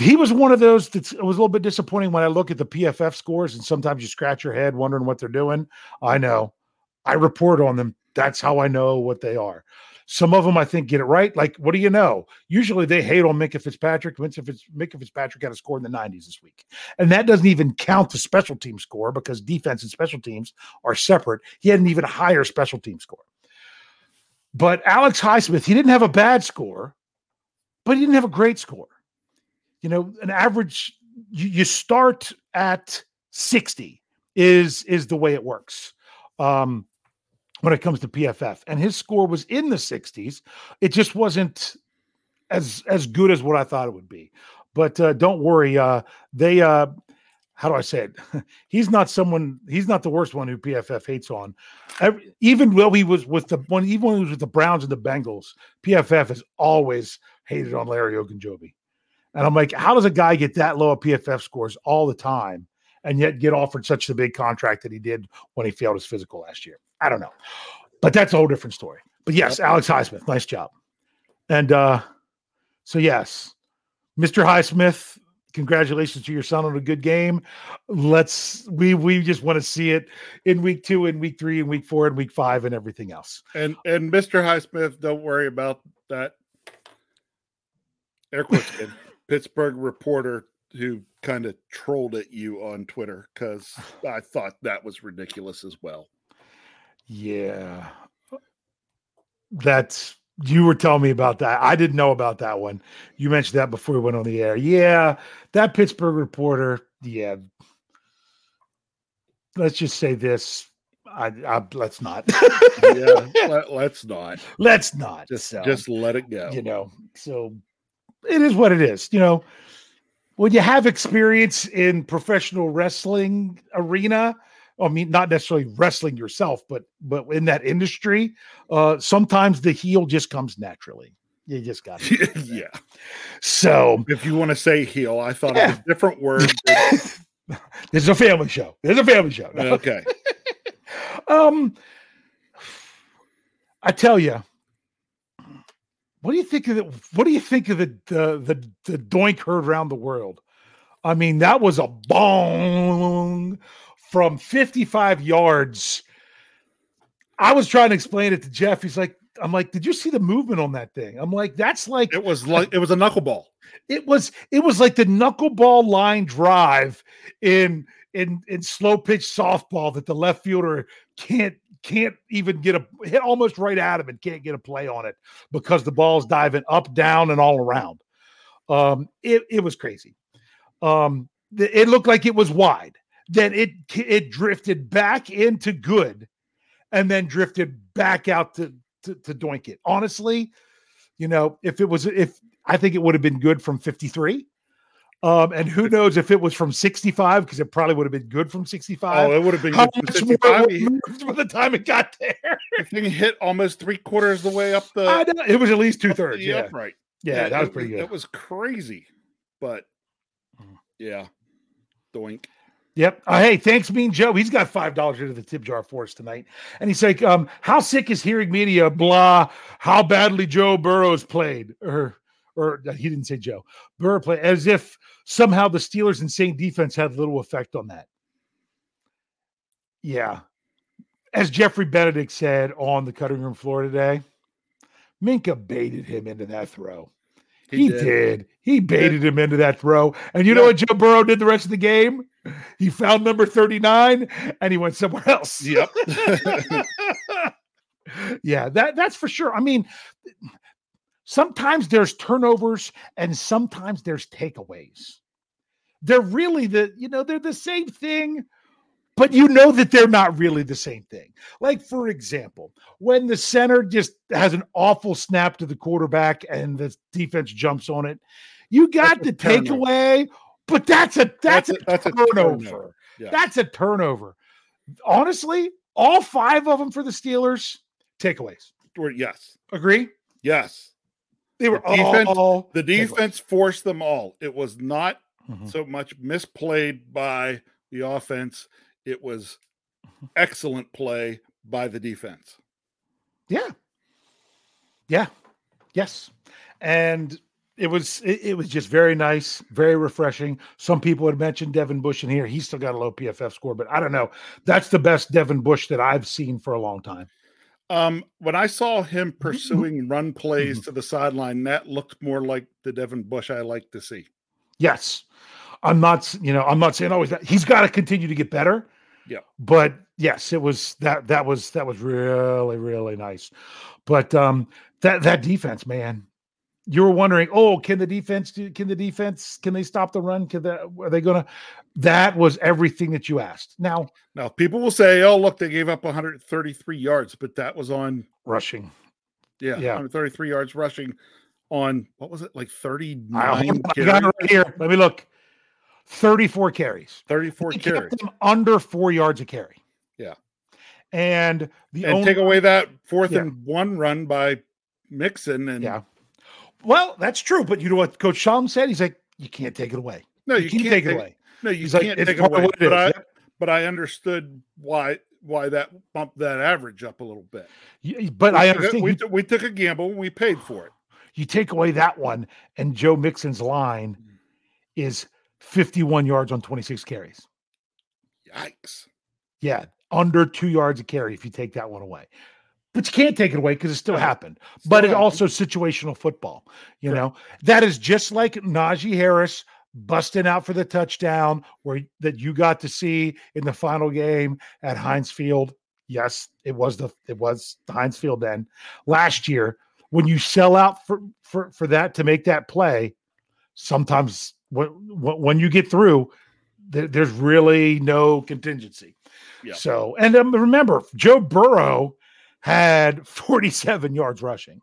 Speaker 1: he was one of those that was a little bit disappointing when I look at the PFF scores, and sometimes you scratch your head wondering what they're doing. I know, I report on them. That's how I know what they are. Some of them I think get it right. Like, what do you know? Usually they hate on Minkah Fitzpatrick. Minkah Fitz, Minkah Fitzpatrick had a score in the 90s this week. And that doesn't even count the special team score because defense and special teams are separate. He had an even higher special team score. But Alex Highsmith, he didn't have a bad score, but he didn't have a great score. You know, an average, you, you start at 60 is is the way it works. Um, when it comes to PFF, and his score was in the 60s. It just wasn't as as good as what I thought it would be. But uh, don't worry, uh, they uh, how do I say it? he's not someone. He's not the worst one who PFF hates on. Every, even though he was with the one, even when he was with the Browns and the Bengals, PFF has always hated on Larry Ogunjobi. And I'm like, how does a guy get that low of PFF scores all the time and yet get offered such a big contract that he did when he failed his physical last year? I don't know. But that's a whole different story. But yes, Alex Highsmith, nice job. And uh so yes, Mr. Highsmith, congratulations to your son on a good game. Let's we we just want to see it in week two, in week three, in week four, and week five, and everything else.
Speaker 2: And and Mr. Highsmith, don't worry about that. Air quotes again. Pittsburgh reporter who kind of trolled at you on Twitter because I thought that was ridiculous as well.
Speaker 1: Yeah. Uh, that's you were telling me about that. I didn't know about that one. You mentioned that before we went on the air. Yeah, that Pittsburgh reporter. Yeah. Let's just say this. I, I let's not.
Speaker 2: Yeah, let, us not.
Speaker 1: let's not.
Speaker 2: Just
Speaker 1: So,
Speaker 2: just let it go.
Speaker 1: you know. So it is what it is. You know, when you have experience in professional wrestling arena, I mean, not necessarily wrestling yourself, but but in that industry, uh, sometimes the heel just comes naturally. You just got to.
Speaker 2: yeah.
Speaker 1: So
Speaker 2: If you want to say heel, I thought of a different word.
Speaker 1: this is a family show. This is a family show.
Speaker 2: Okay.
Speaker 1: Um, I tell you, what do you think of the? What do you think of the the the, the doink heard around the world? I mean, that was a bong from 55 yards. I was trying to explain it to Jeff. He's like, I'm like, did you see the movement on that thing? I'm like, that's like
Speaker 2: It was like it was a knuckleball.
Speaker 1: it was it was like the knuckleball line drive in in in slow pitch softball that the left fielder can't can't even get a hit almost right at him and can't get a play on it because the ball's diving up, down, and all around. Um, it it was crazy. Um, it looked like it was wide. Then it it drifted back into good, and then drifted back out to to, to doink it. Honestly, you know, if it was if I think it would have been good from 53. Um, and who knows if it was from 65 because it probably would have been good from 65.
Speaker 2: Oh, it would have been
Speaker 1: How
Speaker 2: good.
Speaker 1: much
Speaker 2: from
Speaker 1: more
Speaker 2: 55.
Speaker 1: it
Speaker 2: He-
Speaker 1: moved by the time it got there?
Speaker 2: the thing hit almost three quarters of the way up the,
Speaker 1: I know, it was at least two thirds. Yeah,
Speaker 2: upright.
Speaker 1: yeah, that was pretty good.
Speaker 2: It was crazy, but
Speaker 1: Mhm.
Speaker 2: yeah, doink.
Speaker 1: Yep. Uh, hey, thanks, Mean Joe. He's got five dollars into the tip jar for us tonight, and he's like, um, "How sick is hearing media? Blah. How badly Joe Burrows played, or or uh, he didn't say Joe Burrow played, as if somehow the Steelers' insane defense had little effect on that." Yeah, as Jeffrey Benedict said on the cutting room floor today, Minkah baited him into that throw. He, did. He baited him into that throw. And you know what Joe Burrow did the rest of the game? He found number 39 and he went somewhere else.
Speaker 2: Yep.
Speaker 1: yeah, that that's for sure. I mean, sometimes there's turnovers and sometimes there's takeaways. They're really the, you know, they're the same thing, but you know that they're not really the same thing. Like, for example, when the center just has an awful snap to the quarterback and the defense jumps on it, you got
Speaker 2: That's
Speaker 1: the takeaway, but that's a that's, a,
Speaker 2: that's a
Speaker 1: turnover.
Speaker 2: turnover. Yeah.
Speaker 1: That's a turnover. Honestly, all five of them for the Steelers, takeaways.
Speaker 2: Yes,
Speaker 1: Agree?
Speaker 2: yes.
Speaker 1: They were
Speaker 2: The defense-
Speaker 1: all
Speaker 2: The defense forced them all. It was not
Speaker 1: Mhm.
Speaker 2: so much misplayed by the offense. It was
Speaker 1: Mm-hmm.
Speaker 2: excellent play by the defense.
Speaker 1: Yeah. Yeah. Yes. And it was it, it was just very nice, very refreshing. Some people had mentioned Devin Bush in here. He's still got a low PFF score, but I don't know. That's the best Devin Bush that I've seen for a long time.
Speaker 2: Um, when I saw him
Speaker 1: Mm-hmm.
Speaker 2: pursuing run plays to the sideline, that looked more like the Devin Bush I like to see.
Speaker 1: Yes. I'm not, you know, I'm not saying always that he's got to continue to get better.
Speaker 2: Yeah.
Speaker 1: But yes, it was that that was that was really, really nice. But um that that defense, man. You were wondering, oh, can the defense do can the defense can they stop the run? Can the are they gonna that was everything that you asked. Now
Speaker 2: Now, people will say, "Oh, look, they gave up 133 yards," but that was on
Speaker 1: rushing.
Speaker 2: yeah,
Speaker 1: Yeah.
Speaker 2: 133 yards rushing on what was it like 39
Speaker 1: I, hold on, I
Speaker 2: carries?
Speaker 1: got it right here. Let me look. 34 carries.
Speaker 2: 34
Speaker 1: He kept
Speaker 2: carries.
Speaker 1: them under four yards a carry.
Speaker 2: Yeah.
Speaker 1: And the
Speaker 2: And
Speaker 1: only
Speaker 2: take away that fourth
Speaker 1: Yeah.
Speaker 2: and one run by Mixon, and
Speaker 1: Yeah. Well, that's true, but you know what Coach Shalom said? He's like, you can't take it away.
Speaker 2: no,
Speaker 1: You, can't, take it away.
Speaker 2: No, you
Speaker 1: He's
Speaker 2: can't
Speaker 1: it's
Speaker 2: take it away.
Speaker 1: it
Speaker 2: But. I, but I understood why why that bumped that average up a little bit.
Speaker 1: You- But
Speaker 2: We
Speaker 1: I
Speaker 2: took
Speaker 1: understand
Speaker 2: we,
Speaker 1: you,
Speaker 2: t- we took a gamble and we paid for it.
Speaker 1: you take away that one, and Joe Mixon's line is 51 yards on 26 carries.
Speaker 2: Yikes!
Speaker 1: Yeah, under two yards a carry if you take that one away. But you can't take it away because it still happened. but
Speaker 2: Still
Speaker 1: it also situational football. You know, that is just like Najee Harris busting out for the touchdown where that you got to see in the final game at Heinz Field. Yes, it was the it was the Heinz Field then last year. When you sell out for for for that to make that play, sometimes when when when you get through, there, there's really no contingency.
Speaker 2: Yeah.
Speaker 1: So, and um, remember, Joe Burrow had 47 yards rushing.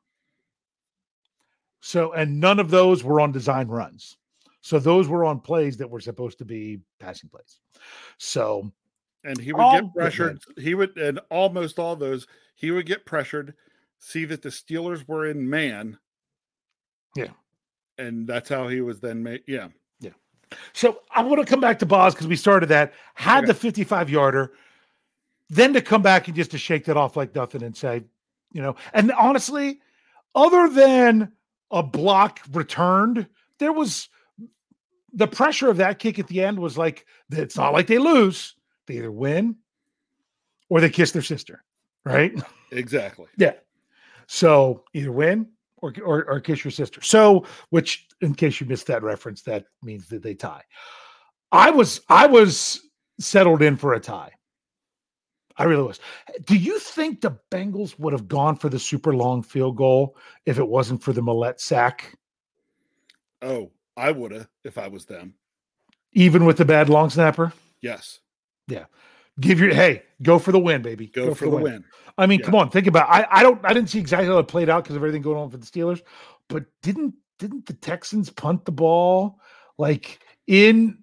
Speaker 1: So, and none of those were on design runs. So those were on plays that were supposed to be passing plays. So,
Speaker 2: and he would get
Speaker 1: good
Speaker 2: pressured. He would, and almost all those, he would get pressured, see that the Steelers were in man,
Speaker 1: Yeah.
Speaker 2: And that's how he was then made. Yeah. Yeah.
Speaker 1: So I want to come back to Boz because we started that, had
Speaker 2: Okay.
Speaker 1: the 55 yarder, then to come back and just to shake that off like nothing and say, you know, and honestly, other than a block returned, there was the pressure of that kick at the end was like, it's not like they lose. They either win or they kiss their sister, right?
Speaker 2: Exactly.
Speaker 1: Yeah. So either win or, or or kiss your sister. So, which in case you missed that reference, that means that they tie. I was I was settled in for a tie. I really was. Do you think the Bengals would have gone for the super long field goal if it wasn't for the Millette sack,
Speaker 2: Oh, I would have if I was them.
Speaker 1: even with the bad long snapper?
Speaker 2: Yes. Yeah.
Speaker 1: Give your hey, go for the win, baby.
Speaker 2: Go, for, the win.
Speaker 1: I mean,
Speaker 2: Yeah.
Speaker 1: come on, think about. I I don't I didn't see exactly how it played out because of everything going on for the Steelers, but didn't didn't the Texans punt the ball like in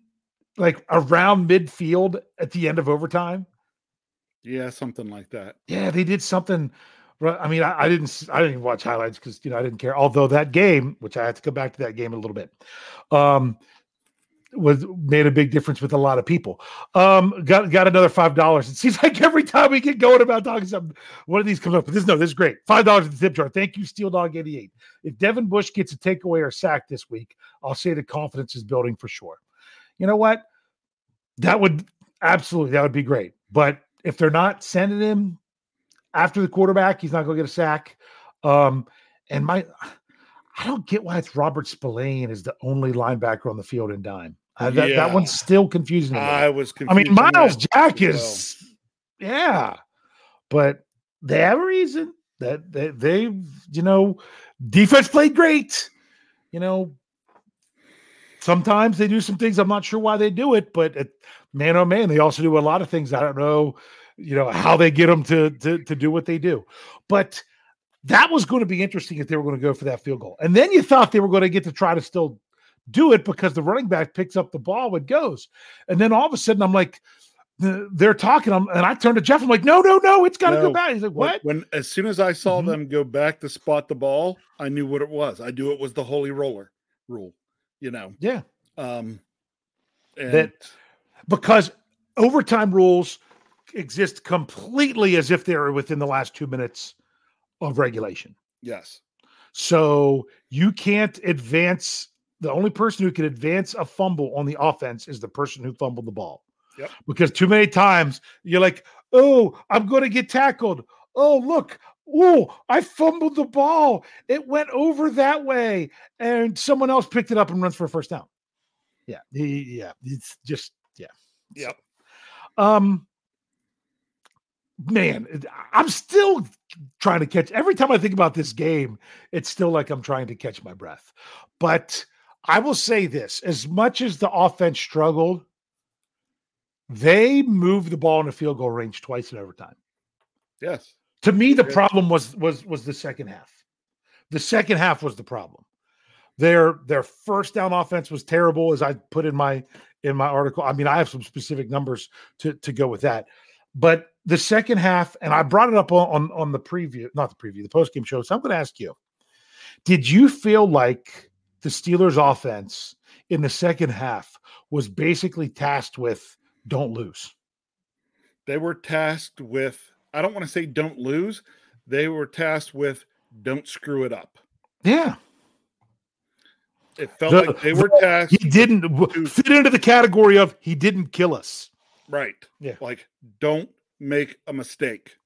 Speaker 1: like around midfield at the end of overtime?
Speaker 2: Yeah, something like that.
Speaker 1: Yeah, they did something. I mean, I, I didn't I didn't even watch highlights because you know I didn't care. Although that game, which I had to come back to that game a little bit, um, was made a big difference with a lot of people. Um, got got another five dollars. It seems like every time we get going about talking something, one of these comes up. But this no, this is great. Five dollars in the tip jar. Thank you, Steel Dog eighty eight. If Devin Bush gets a takeaway or sack this week, I'll say the confidence is building for sure. You know what? That would absolutely that would be great. But if they're not sending him after the quarterback, he's not going to get a sack. Um, and my, I don't get why it's Robert Spillane is the only linebacker on the field in dime. Uh, that, that one's still confusing me.
Speaker 2: I was
Speaker 1: I mean,
Speaker 2: Myles
Speaker 1: Jack is, yeah, but they have a reason that they, they, you know, defense played great. You know, sometimes they do some things. I'm not sure why they do it, but it, man, oh man, they also do a lot of things. I don't know, you know, how they get them to to to do what they do, but. That was going to be interesting if they were going to go for that field goal. And then you thought they were going to get to try to still do it because the running back picks up the ball when it goes. And then all of a sudden, I'm like, they're talking, I'm, and I turn to Jeff. I'm like, no, no, no, it's got to go back. He's like, what?
Speaker 2: When as soon as I saw
Speaker 1: Mhm.
Speaker 2: them go back to spot the ball, I knew what it was. I knew it was the holy roller rule. You know.
Speaker 1: Yeah,
Speaker 2: Um and
Speaker 1: That- because overtime rules exist completely as if they're within the last two minutes of regulation.
Speaker 2: yes.
Speaker 1: So you can't advance. The only person who can advance a fumble on the offense is the person who fumbled the ball.
Speaker 2: Yep.
Speaker 1: Because too many times you're like, oh, I'm going to get tackled. Oh, look. Oh, I fumbled the ball. It went over that way. And someone else picked it up and runs for a first down. Yeah. Yeah. It's just, yeah.
Speaker 2: Yep.
Speaker 1: Um, man, I'm still trying to catch. Every time I think about this game, it's still like I'm trying to catch my breath. But I will say this: as much as the offense struggled, they moved the ball in the field goal range twice in overtime.
Speaker 2: Yes.
Speaker 1: To me, the problem was was was the second half. The second half was the problem. Their their first down offense was terrible, as I put in my in my article. I mean, I have some specific numbers to to go with that. But the second half, and I brought it up on on, on the preview, not the preview, the post game show. So I'm going to ask you: Did you feel like the Steelers' offense in the second half was basically tasked with "Don't lose"?
Speaker 2: They were tasked with I don't want to say don't lose. They were tasked with don't screw it up.
Speaker 1: Yeah,
Speaker 2: It felt
Speaker 1: The-
Speaker 2: like they were tasked
Speaker 1: he didn't w- fit into the category of he didn't kill us.
Speaker 2: right.
Speaker 1: Yeah.
Speaker 2: Like don't make a mistake.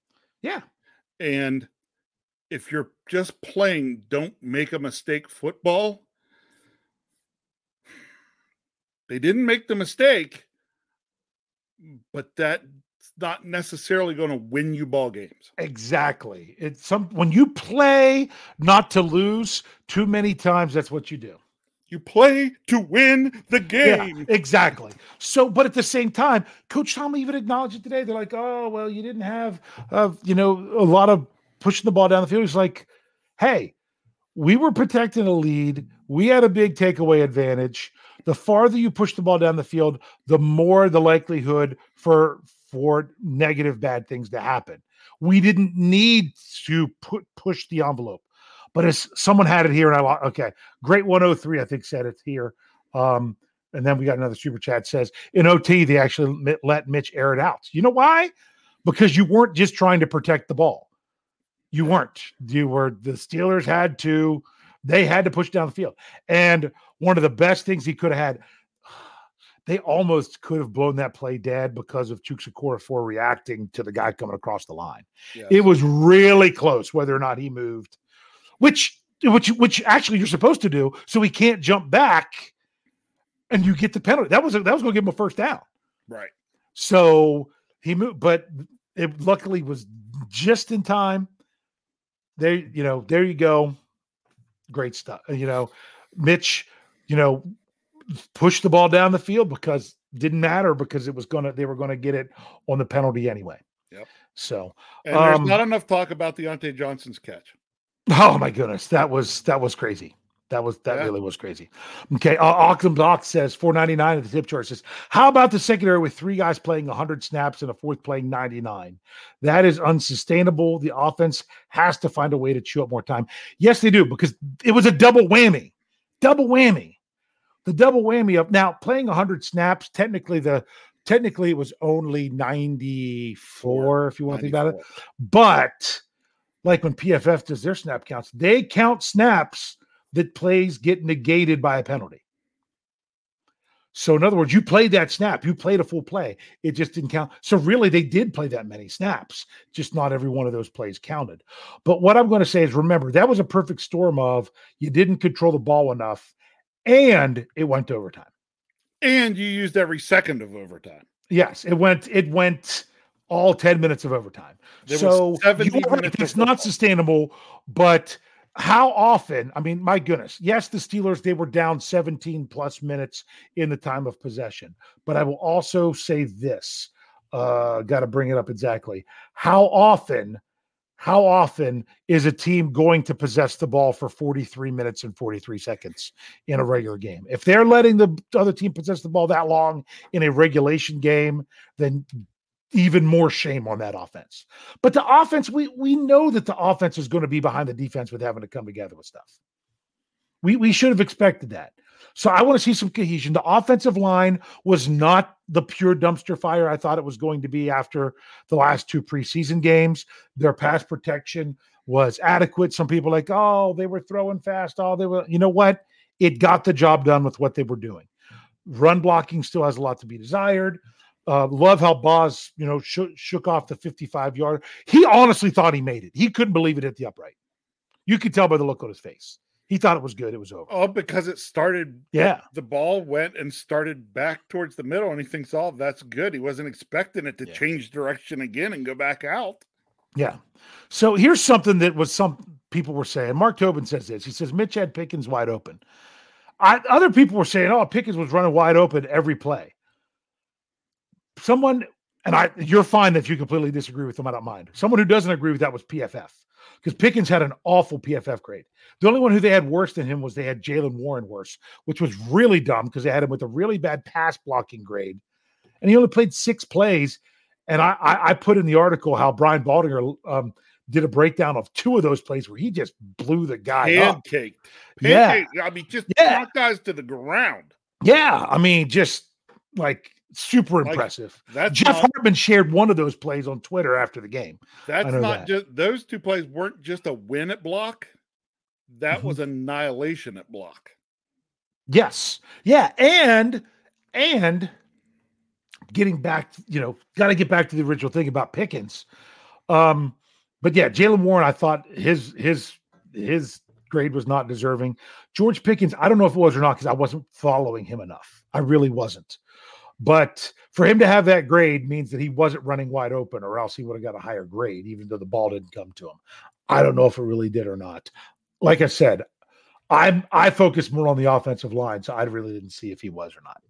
Speaker 1: Yeah,
Speaker 2: And if you're just playing don't make a mistake football, they didn't make the mistake, but that's not necessarily going to win you ball games.
Speaker 1: exactly. It's some when you play not to lose too many times. That's what you do.
Speaker 2: You play to win the game.
Speaker 1: Yeah, exactly. So, but at the same time, Coach Tomlin even acknowledged it today. They're like, "Oh, well, you didn't have, uh, you know, a lot of pushing the ball down the field." He's like, "Hey, we were protecting a lead. We had a big takeaway advantage. The farther you push the ball down the field, the more the likelihood for for negative bad things to happen. We didn't need to put push the envelope." But it's someone had it here, and I lo- okay, great 103, I think said it here. Um, and then we got another super chat says in OT they actually let Mitch air it out. You know why? Because you weren't just trying to protect the ball. You weren't. You were the Steelers had to they had to push down the field. And one of the best things he could have had they almost could have blown that play dead because of Chukwuekorafo for reacting to the guy coming across the line.
Speaker 2: Yes.
Speaker 1: It was really close whether or not he moved, which which which actually you're supposed to do so he can't jump back and you get the penalty. That was that was going to give him a first down.
Speaker 2: right.
Speaker 1: So he moved, but it luckily was just in time. There, you know, there you go. Great stuff. You know, Mitch, you know, pushed the ball down the field because didn't matter because it was gonna they were gonna get it on the penalty anyway.
Speaker 2: Yep.
Speaker 1: So
Speaker 2: And there's
Speaker 1: Um,
Speaker 2: not enough talk about Diontae Johnson's catch.
Speaker 1: Oh my goodness, that was that was crazy. That was that
Speaker 2: Yeah.
Speaker 1: really was crazy. Okay, uh, Auckland Doc says 499 at the tip jar says, How about the secondary with three guys playing 100 snaps and a fourth playing 99? That is unsustainable. The offense has to find a way to chew up more time. Yes, they do because it was a double whammy. Double whammy. The double whammy of now playing 100 snaps. Technically, the technically it was only 94 if you want to think about it. But like when PFF does their snap counts, they count snaps that plays get negated by a penalty. So in other words, you played that snap, you played a full play. It just didn't count. So really, they did play that many snaps, just not every one of those plays counted. But what I'm going to say is remember, that was a perfect storm of you didn't control the ball enough and it went to overtime.
Speaker 2: And you used every second of overtime.
Speaker 1: Yes, it went. It went all ten minutes of overtime.
Speaker 2: There
Speaker 1: so
Speaker 2: 70
Speaker 1: you're right, it's not sustainable. But how often? I mean, my goodness. Yes, the Steelers they were down 17 plus minutes in the time of possession. But I will also say this. Uh, got to bring it up exactly. How often? How often is a team going to possess the ball for 43 minutes and 43 seconds in a regular game? If they're letting the other team possess the ball that long in a regulation game, then even more shame on that offense. But the offense, we we know that the offense is going to be behind the defense with having to come together with stuff. We we should have expected that. So I want to see some cohesion. The offensive line was not the pure dumpster fire I thought it was going to be after the last two preseason games. Their pass protection was adequate. Some people like, oh, they were throwing fast. Oh, they were, you know what? It got the job done with what they were doing. Run blocking still has a lot to be desired. Uh, love how Boz, you know, shook, shook off the 55 yard. He honestly thought he made it. He couldn't believe it hit the upright. You could tell by the look on his face. He thought it was good. It was over.
Speaker 2: Oh, because it started.
Speaker 1: Yeah.
Speaker 2: The ball went and started back towards the middle, and he thinks, "Oh, that's good." He wasn't expecting it to
Speaker 1: Yeah.
Speaker 2: change direction again and go back out.
Speaker 1: Yeah. So here's something that was some people were saying. Mark Tobin says this. He says Mitch had Pickens wide open. I, other people were saying, "Oh, Pickens was running wide open every play." Someone, and I, you're fine if you completely disagree with them. I don't mind. Someone who doesn't agree with that was PFF because Pickens had an awful PFF grade. The only one who they had worse than him was they had Jaylen Warren worse, which was really dumb because they had him with a really bad pass blocking grade, and he only played six plays. And I, I, I put in the article how Brian Baldinger um, did a breakdown of two of those plays where he just blew the guy up.
Speaker 2: Pancaked.
Speaker 1: Yeah.
Speaker 2: I mean, just
Speaker 1: Yeah.
Speaker 2: knocked guys to the ground.
Speaker 1: Yeah, I mean, just like super
Speaker 2: Like,
Speaker 1: impressive.
Speaker 2: That's
Speaker 1: Jeff
Speaker 2: not,
Speaker 1: Hartman shared one of those plays on Twitter after the game.
Speaker 2: that's not
Speaker 1: that.
Speaker 2: just those two plays weren't just a win at block. That
Speaker 1: Mhm.
Speaker 2: was annihilation at block.
Speaker 1: Yes. Yeah. And and getting back, you know, got to get back to the original thing about Pickens. Um, but yeah, Jaylen Warren, I thought his his his grade was not deserving. George Pickens, I don't know if it was or not because I wasn't following him enough. I really wasn't. But for him to have that grade means that he wasn't running wide open, or else he would have got a higher grade, even though the ball didn't come to him. I don't know if it really did or not. Like I said, I'm I focus more on the offensive line, so I really didn't see if he was or not.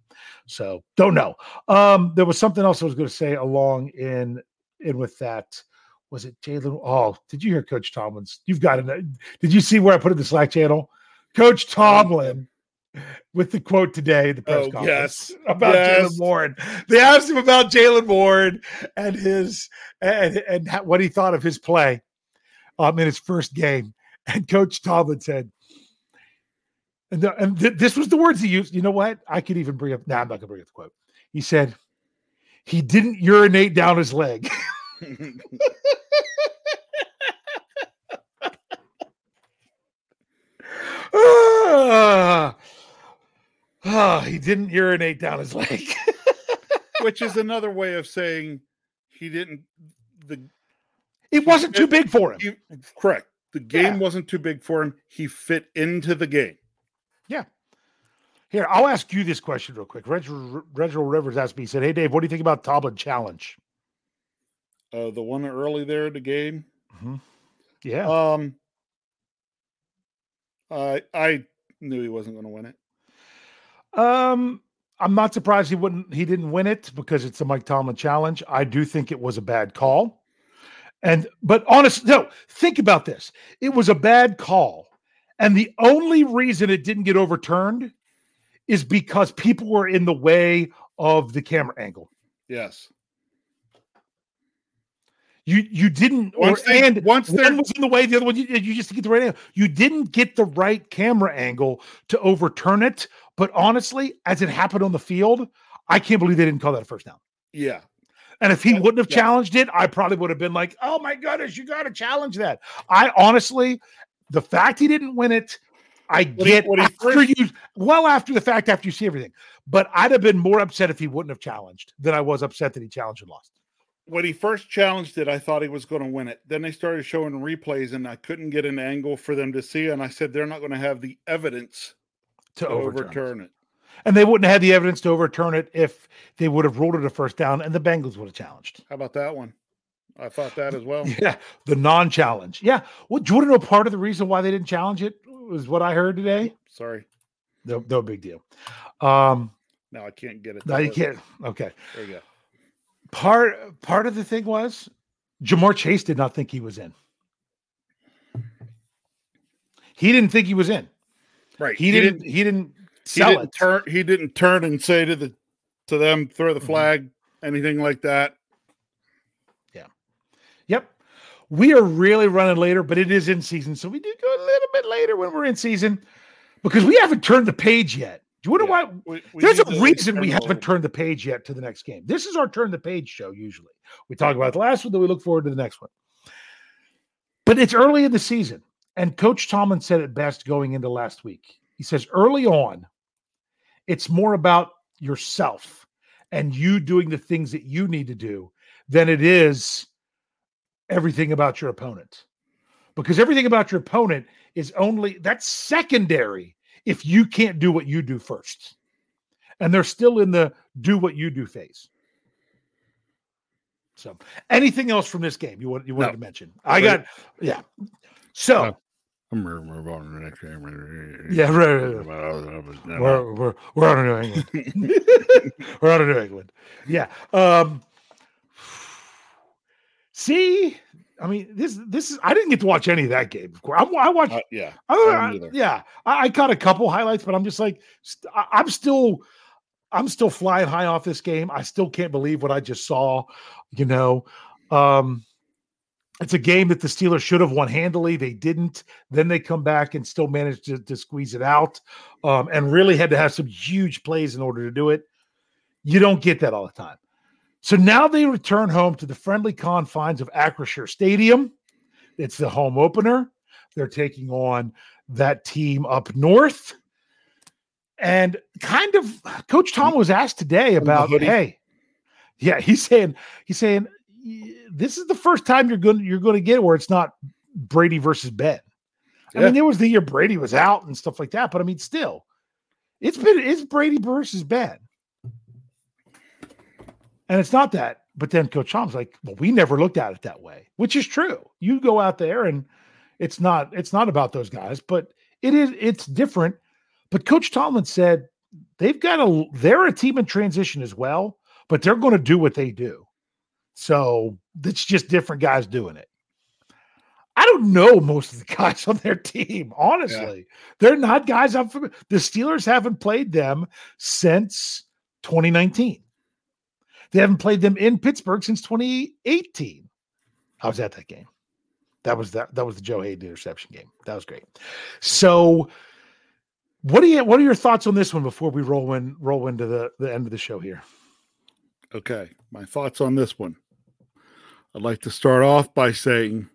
Speaker 1: So don't know. Um, there was something else I was going to say along in in with that. Was it Jaylen? Oh, did you hear Coach Tomlin's? You've got it. Did you see where I put it in the Slack channel? Coach Tomlin with the quote today the press
Speaker 2: Oh,
Speaker 1: conference
Speaker 2: yes.
Speaker 1: about
Speaker 2: Yes.
Speaker 1: Jaylen Warren. They asked him about Jaylen Warren and his and and what he thought of his play um in his first game. And Coach Tomlin said, and, the, and th- this was the words he used. You know what? I could even bring up. Nah, I'm not gonna bring up the quote. He said, "He didn't urinate down his leg." ah, ah, he didn't urinate down his leg.
Speaker 2: Which is another way of saying he didn't. The
Speaker 1: it wasn't too big for him.
Speaker 2: he, correct. The game
Speaker 1: Yeah.
Speaker 2: wasn't too big for him. He fit into the game. Yeah.
Speaker 1: Here, I'll ask you this question real quick. Reginald, Reginald Rivers asked me, he said, Hey, Dave, what do you think about Tomlin Challenge?
Speaker 2: Uh, the one early there in the game.
Speaker 1: Yeah.
Speaker 2: Um, I I knew he wasn't going to win it.
Speaker 1: Um, I'm not surprised he wouldn't he didn't win it because it's the Mike Tomlin challenge. I do think it was a bad call. And but honest, no, think about this. It was a bad call. And the only reason it didn't get overturned is because people were in the way of the camera angle.
Speaker 2: Yes.
Speaker 1: You you didn't
Speaker 2: Once
Speaker 1: or,
Speaker 2: they-
Speaker 1: and
Speaker 2: once
Speaker 1: one was in the way, the other one you, you just get the right angle. You didn't get the right camera angle to overturn it. But honestly, as it happened on the field, I can't believe they didn't call that a first down.
Speaker 2: Yeah.
Speaker 1: And if he wouldn't have
Speaker 2: yeah.
Speaker 1: challenged it, I probably would have been like, "Oh my goodness, you got to challenge that." I honestly, the fact he didn't win it, I
Speaker 2: he-
Speaker 1: get
Speaker 2: he
Speaker 1: after you, well after the fact, after you see everything. But I'd have been more upset if he wouldn't have challenged than I was upset that he challenged and lost.
Speaker 2: When he first challenged it, I thought he was going to win it. Then they started showing replays, and I couldn't get an angle for them to see. And I said they're not going to have the evidence
Speaker 1: To
Speaker 2: to
Speaker 1: overturn.
Speaker 2: overturn it.
Speaker 1: And they wouldn't have had the evidence to overturn it if they would have ruled it a first down and the Bengals would have challenged.
Speaker 2: How about that one? I thought that as well.
Speaker 1: Yeah, the non-challenge. Yeah. Well, do you want to know part of the reason why they didn't challenge it was what I heard today?
Speaker 2: Sorry.
Speaker 1: No, no big deal. Um,
Speaker 2: Now I can't get it.
Speaker 1: no, you can't. Okay.
Speaker 2: There you go.
Speaker 1: Part part of the thing was Ja'Marr Chase did not think he was in. He didn't think he was in.
Speaker 2: Right.
Speaker 1: He, didn't, He didn't
Speaker 2: He didn't
Speaker 1: it.
Speaker 2: turn. He didn't turn and say to the to them, throw the
Speaker 1: Mhm.
Speaker 2: flag, anything like that. Yeah.
Speaker 1: Yep. We are really running later, but it is in season. So we do go a little bit later when we're in season because we haven't turned the page yet. Do you wonder
Speaker 2: Yeah.
Speaker 1: why?
Speaker 2: We- we
Speaker 1: There's a reason we haven't turned the page yet to the next game. This is our turn the page show usually. We talk about the last one, then we look forward to the next one. But it's early in the season. And Coach Tomlin said it best going into last week. He says early on, it's more about yourself and you doing the things that you need to do than it is everything about your opponent. Because everything about your opponent is only that's secondary if you can't do what you do first. And they're still in the do what you do phase. So, anything else from this game you want you wanted
Speaker 2: No.
Speaker 1: to mention? I got yeah. So,
Speaker 2: No. I'm gonna move on to the next game.
Speaker 1: Yeah, right, right,
Speaker 2: right.
Speaker 1: we're we're we're on to New England. we're out of New England. Yeah. Um see, I mean, this this is I didn't get to watch any of that game. Of course, I, I watched
Speaker 2: Uh, yeah.
Speaker 1: I,
Speaker 2: I
Speaker 1: I-
Speaker 2: didn't either.
Speaker 1: yeah, I, I caught a couple highlights, but I'm just like, st- I, I'm still, I'm still flying high off this game. I still can't believe what I just saw. You know, um, it's a game that the Steelers should have won handily. They didn't. Then they come back and still managed to, to squeeze it out, um, and really had to have some huge plays in order to do it. You don't get that all the time. So now they return home to the friendly confines of Acrisure Stadium. It's the home opener. They're taking on that team up north. And kind of Coach Tom was asked today about, hey, yeah, he's saying, he's saying "Y- this is the first time you're going you're going to get it where it's not Brady versus Ben. I mean, there was the year Brady was out and stuff like that, but I mean, still, it's been it's Brady versus Ben. And it's not that. But then Coach Tom's like, well, we never looked at it that way, which is true. You go out there and it's not it's not about those guys, but it is it's different. But Coach Tomlin said they've got a they're a team in transition as well, but they're going to do what they do. So it's just different guys doing it. I don't know most of the guys on their team, honestly. They're not guys I'm familiar. The Steelers haven't played them since 2019. They haven't played them in Pittsburgh since 2018. I was at that game. That was that that was the Joe Haden interception game. That was great. So what do you what are your thoughts on this one before we roll in roll into the, the end of the show here?
Speaker 2: Okay. My thoughts on this one. I'd like to start off by saying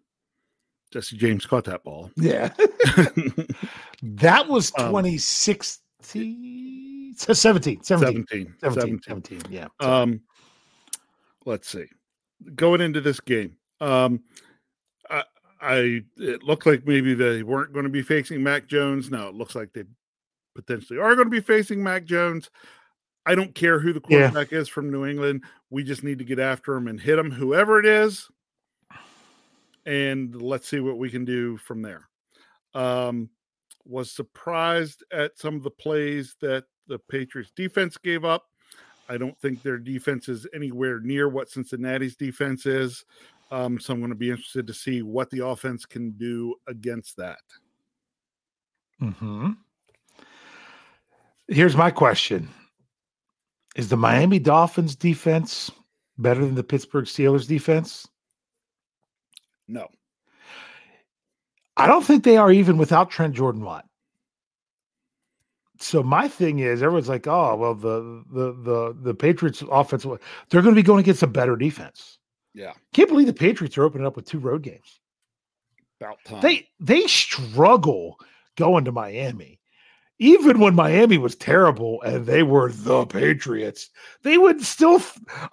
Speaker 2: Jesse James caught that ball.
Speaker 1: Yeah. that was
Speaker 2: Um,
Speaker 1: 2016 17 17
Speaker 2: 17.
Speaker 1: 17,
Speaker 2: 17.
Speaker 1: 17, yeah.
Speaker 2: Um, let's see. Going into this game, um, I, I it looked like maybe they weren't going to be facing Mac Jones. Now it looks like they potentially are going to be facing Mac Jones. I don't care who the
Speaker 1: Yeah.
Speaker 2: quarterback is from New England. We just need to get after him and hit him, whoever it is, and let's see what we can do from there. Um, was surprised at some of the plays that the Patriots defense gave up. I don't think their defense is anywhere near what Cincinnati's defense is. Um, so I'm going to be interested to see what the offense can do against that.
Speaker 1: hmm Here's my question Is the Miami Dolphins defense better than the Pittsburgh Steelers defense?
Speaker 2: No.
Speaker 1: I don't think they are even without Trent Jordan Watt. So my thing is, everyone's like, "Oh, well, the the the the Patriots offense, they're going to be going against a better defense."
Speaker 2: Yeah.
Speaker 1: Can't believe the Patriots are opening up with two road games.
Speaker 2: About time.
Speaker 1: They they struggle going to Miami. Even when Miami was terrible and they were the Patriots, they would still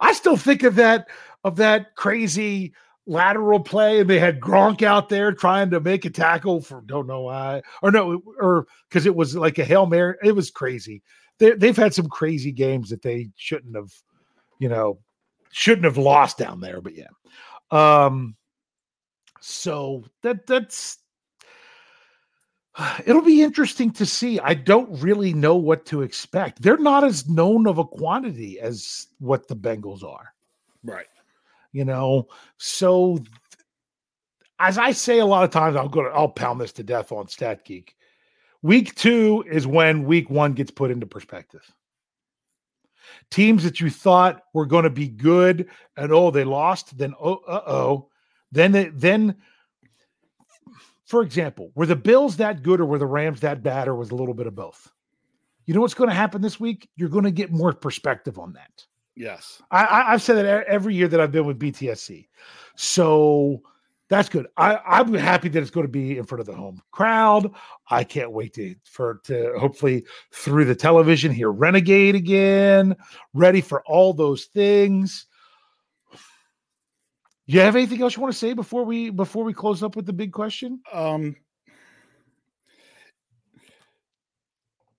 Speaker 1: I still think of that of that crazy lateral play and they had Gronk out there trying to make a tackle for don't know why or no or because it was like a Hail Mary. It was crazy. They, they've had some crazy games that they shouldn't have, you know, shouldn't have lost down there. But yeah, um, so that that's it'll be interesting to see. I don't really know what to expect. They're not as known of a quantity as what the Bengals are
Speaker 2: right.
Speaker 1: you know so th- as i say a lot of times i'm gonna i'll pound this to death on stat geek week two is when week one gets put into perspective teams that you thought were going to be good and oh they lost then oh uh-oh then they, then for example were the bills that good or were the rams that bad or was a little bit of both you know what's going to happen this week you're going to get more perspective on that
Speaker 2: Yes.
Speaker 1: I, I I've said that every year that I've been with BTSC. So that's good. I, I'm happy that it's going to be in front of the home crowd. I can't wait to for to hopefully through the television hear Renegade again, ready for all those things. You have anything else you want to say before we before we close up with the big question?
Speaker 2: Um,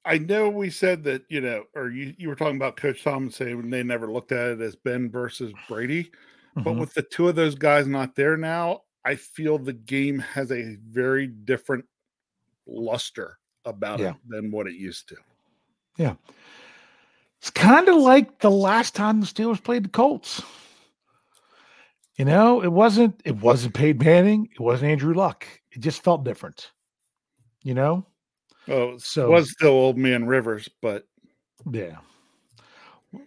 Speaker 2: I know we said that, you know, or you, you were talking about Coach Tom saying they never looked at it as Ben versus Brady. But
Speaker 1: Mhm.
Speaker 2: with the two of those guys not there now, I feel the game has a very different luster about
Speaker 1: Yeah.
Speaker 2: it than what it used to. Yeah.
Speaker 1: It's kind of like the last time the Steelers played the Colts. You know, it wasn't it wasn't Peyton Manning, it wasn't Andrew Luck. It just felt different. You know?
Speaker 2: Oh,
Speaker 1: so it
Speaker 2: was still old man Rivers, but
Speaker 1: Yeah.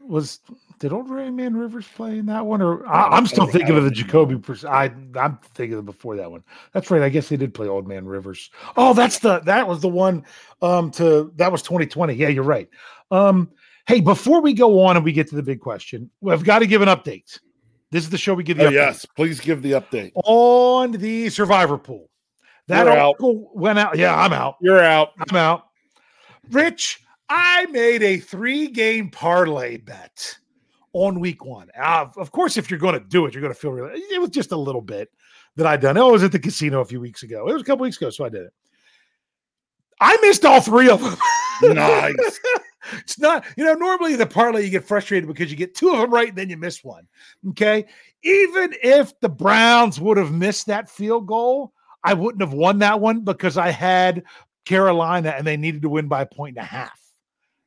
Speaker 1: Was did old Man Rivers play in that one? Or I, I'm still thinking of the Jacoby. Pers- I I'm thinking of before that one. That's right. I guess they did play Old Man Rivers. Oh, that's the that was the one. Um, to that was 2020. Yeah, you're right. Um, hey, before we go on and we get to the big question, we've got to give an update. This is the show we give the
Speaker 2: oh,
Speaker 1: update
Speaker 2: yes, please give the update.
Speaker 1: on the Survivor pool. That
Speaker 2: You're out.
Speaker 1: went out. Yeah, I'm out.
Speaker 2: You're out.
Speaker 1: I'm out. Rich, I made a three game parlay bet on week one. Uh, of course, if you're going to do it, you're going to feel really. It was just a little bit that I done. Oh, I was at the casino a few weeks ago. It was a couple weeks ago, so I did it. I missed all three of them.
Speaker 2: Nice.
Speaker 1: it's not, you know, normally the parlay you get frustrated because you get two of them right and then you miss one. Okay. Even if the Browns would have missed that field goal, I wouldn't have won that one because I had Carolina and they needed to win by a point and a half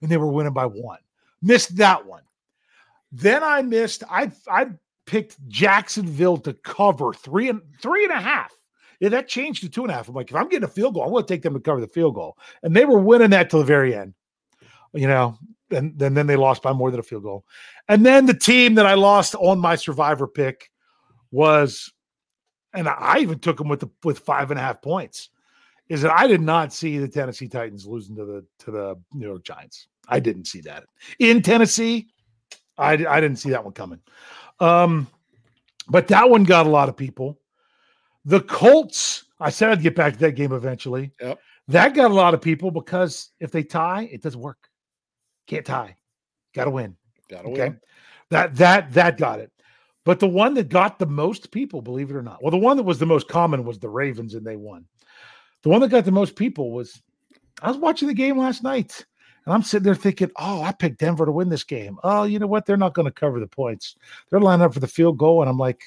Speaker 1: and they were winning by one. Missed that one. Then I missed, I I picked Jacksonville to cover three and three and a half. Yeah, that changed to two and a half. I'm like, if I'm getting a field goal, I'm going to take them to cover the field goal. And they were winning that till the very end. You know, and, and then they lost by more than a field goal. And then the team that I lost on my survivor pick was and I even took them with the with five and a half points, is that I did not see the Tennessee Titans losing to the to the New York Giants. I didn't see that in Tennessee. I I didn't see that one coming. Um, but that one got a lot of people. The Colts. I said I'd get back to that game eventually.
Speaker 2: Yep.
Speaker 1: That got a lot of people because if they tie, it doesn't work. Can't tie. Got to win.
Speaker 2: Got to
Speaker 1: Okay. That that that got it. But the one that got the most people, believe it or not, well, the one that was the most common was the Ravens, and they won. The one that got the most people was I was watching the game last night, and I'm sitting there thinking, oh, I picked Denver to win this game. Oh, you know what? They're not going to cover the points. They're lining up for the field goal, and I'm like,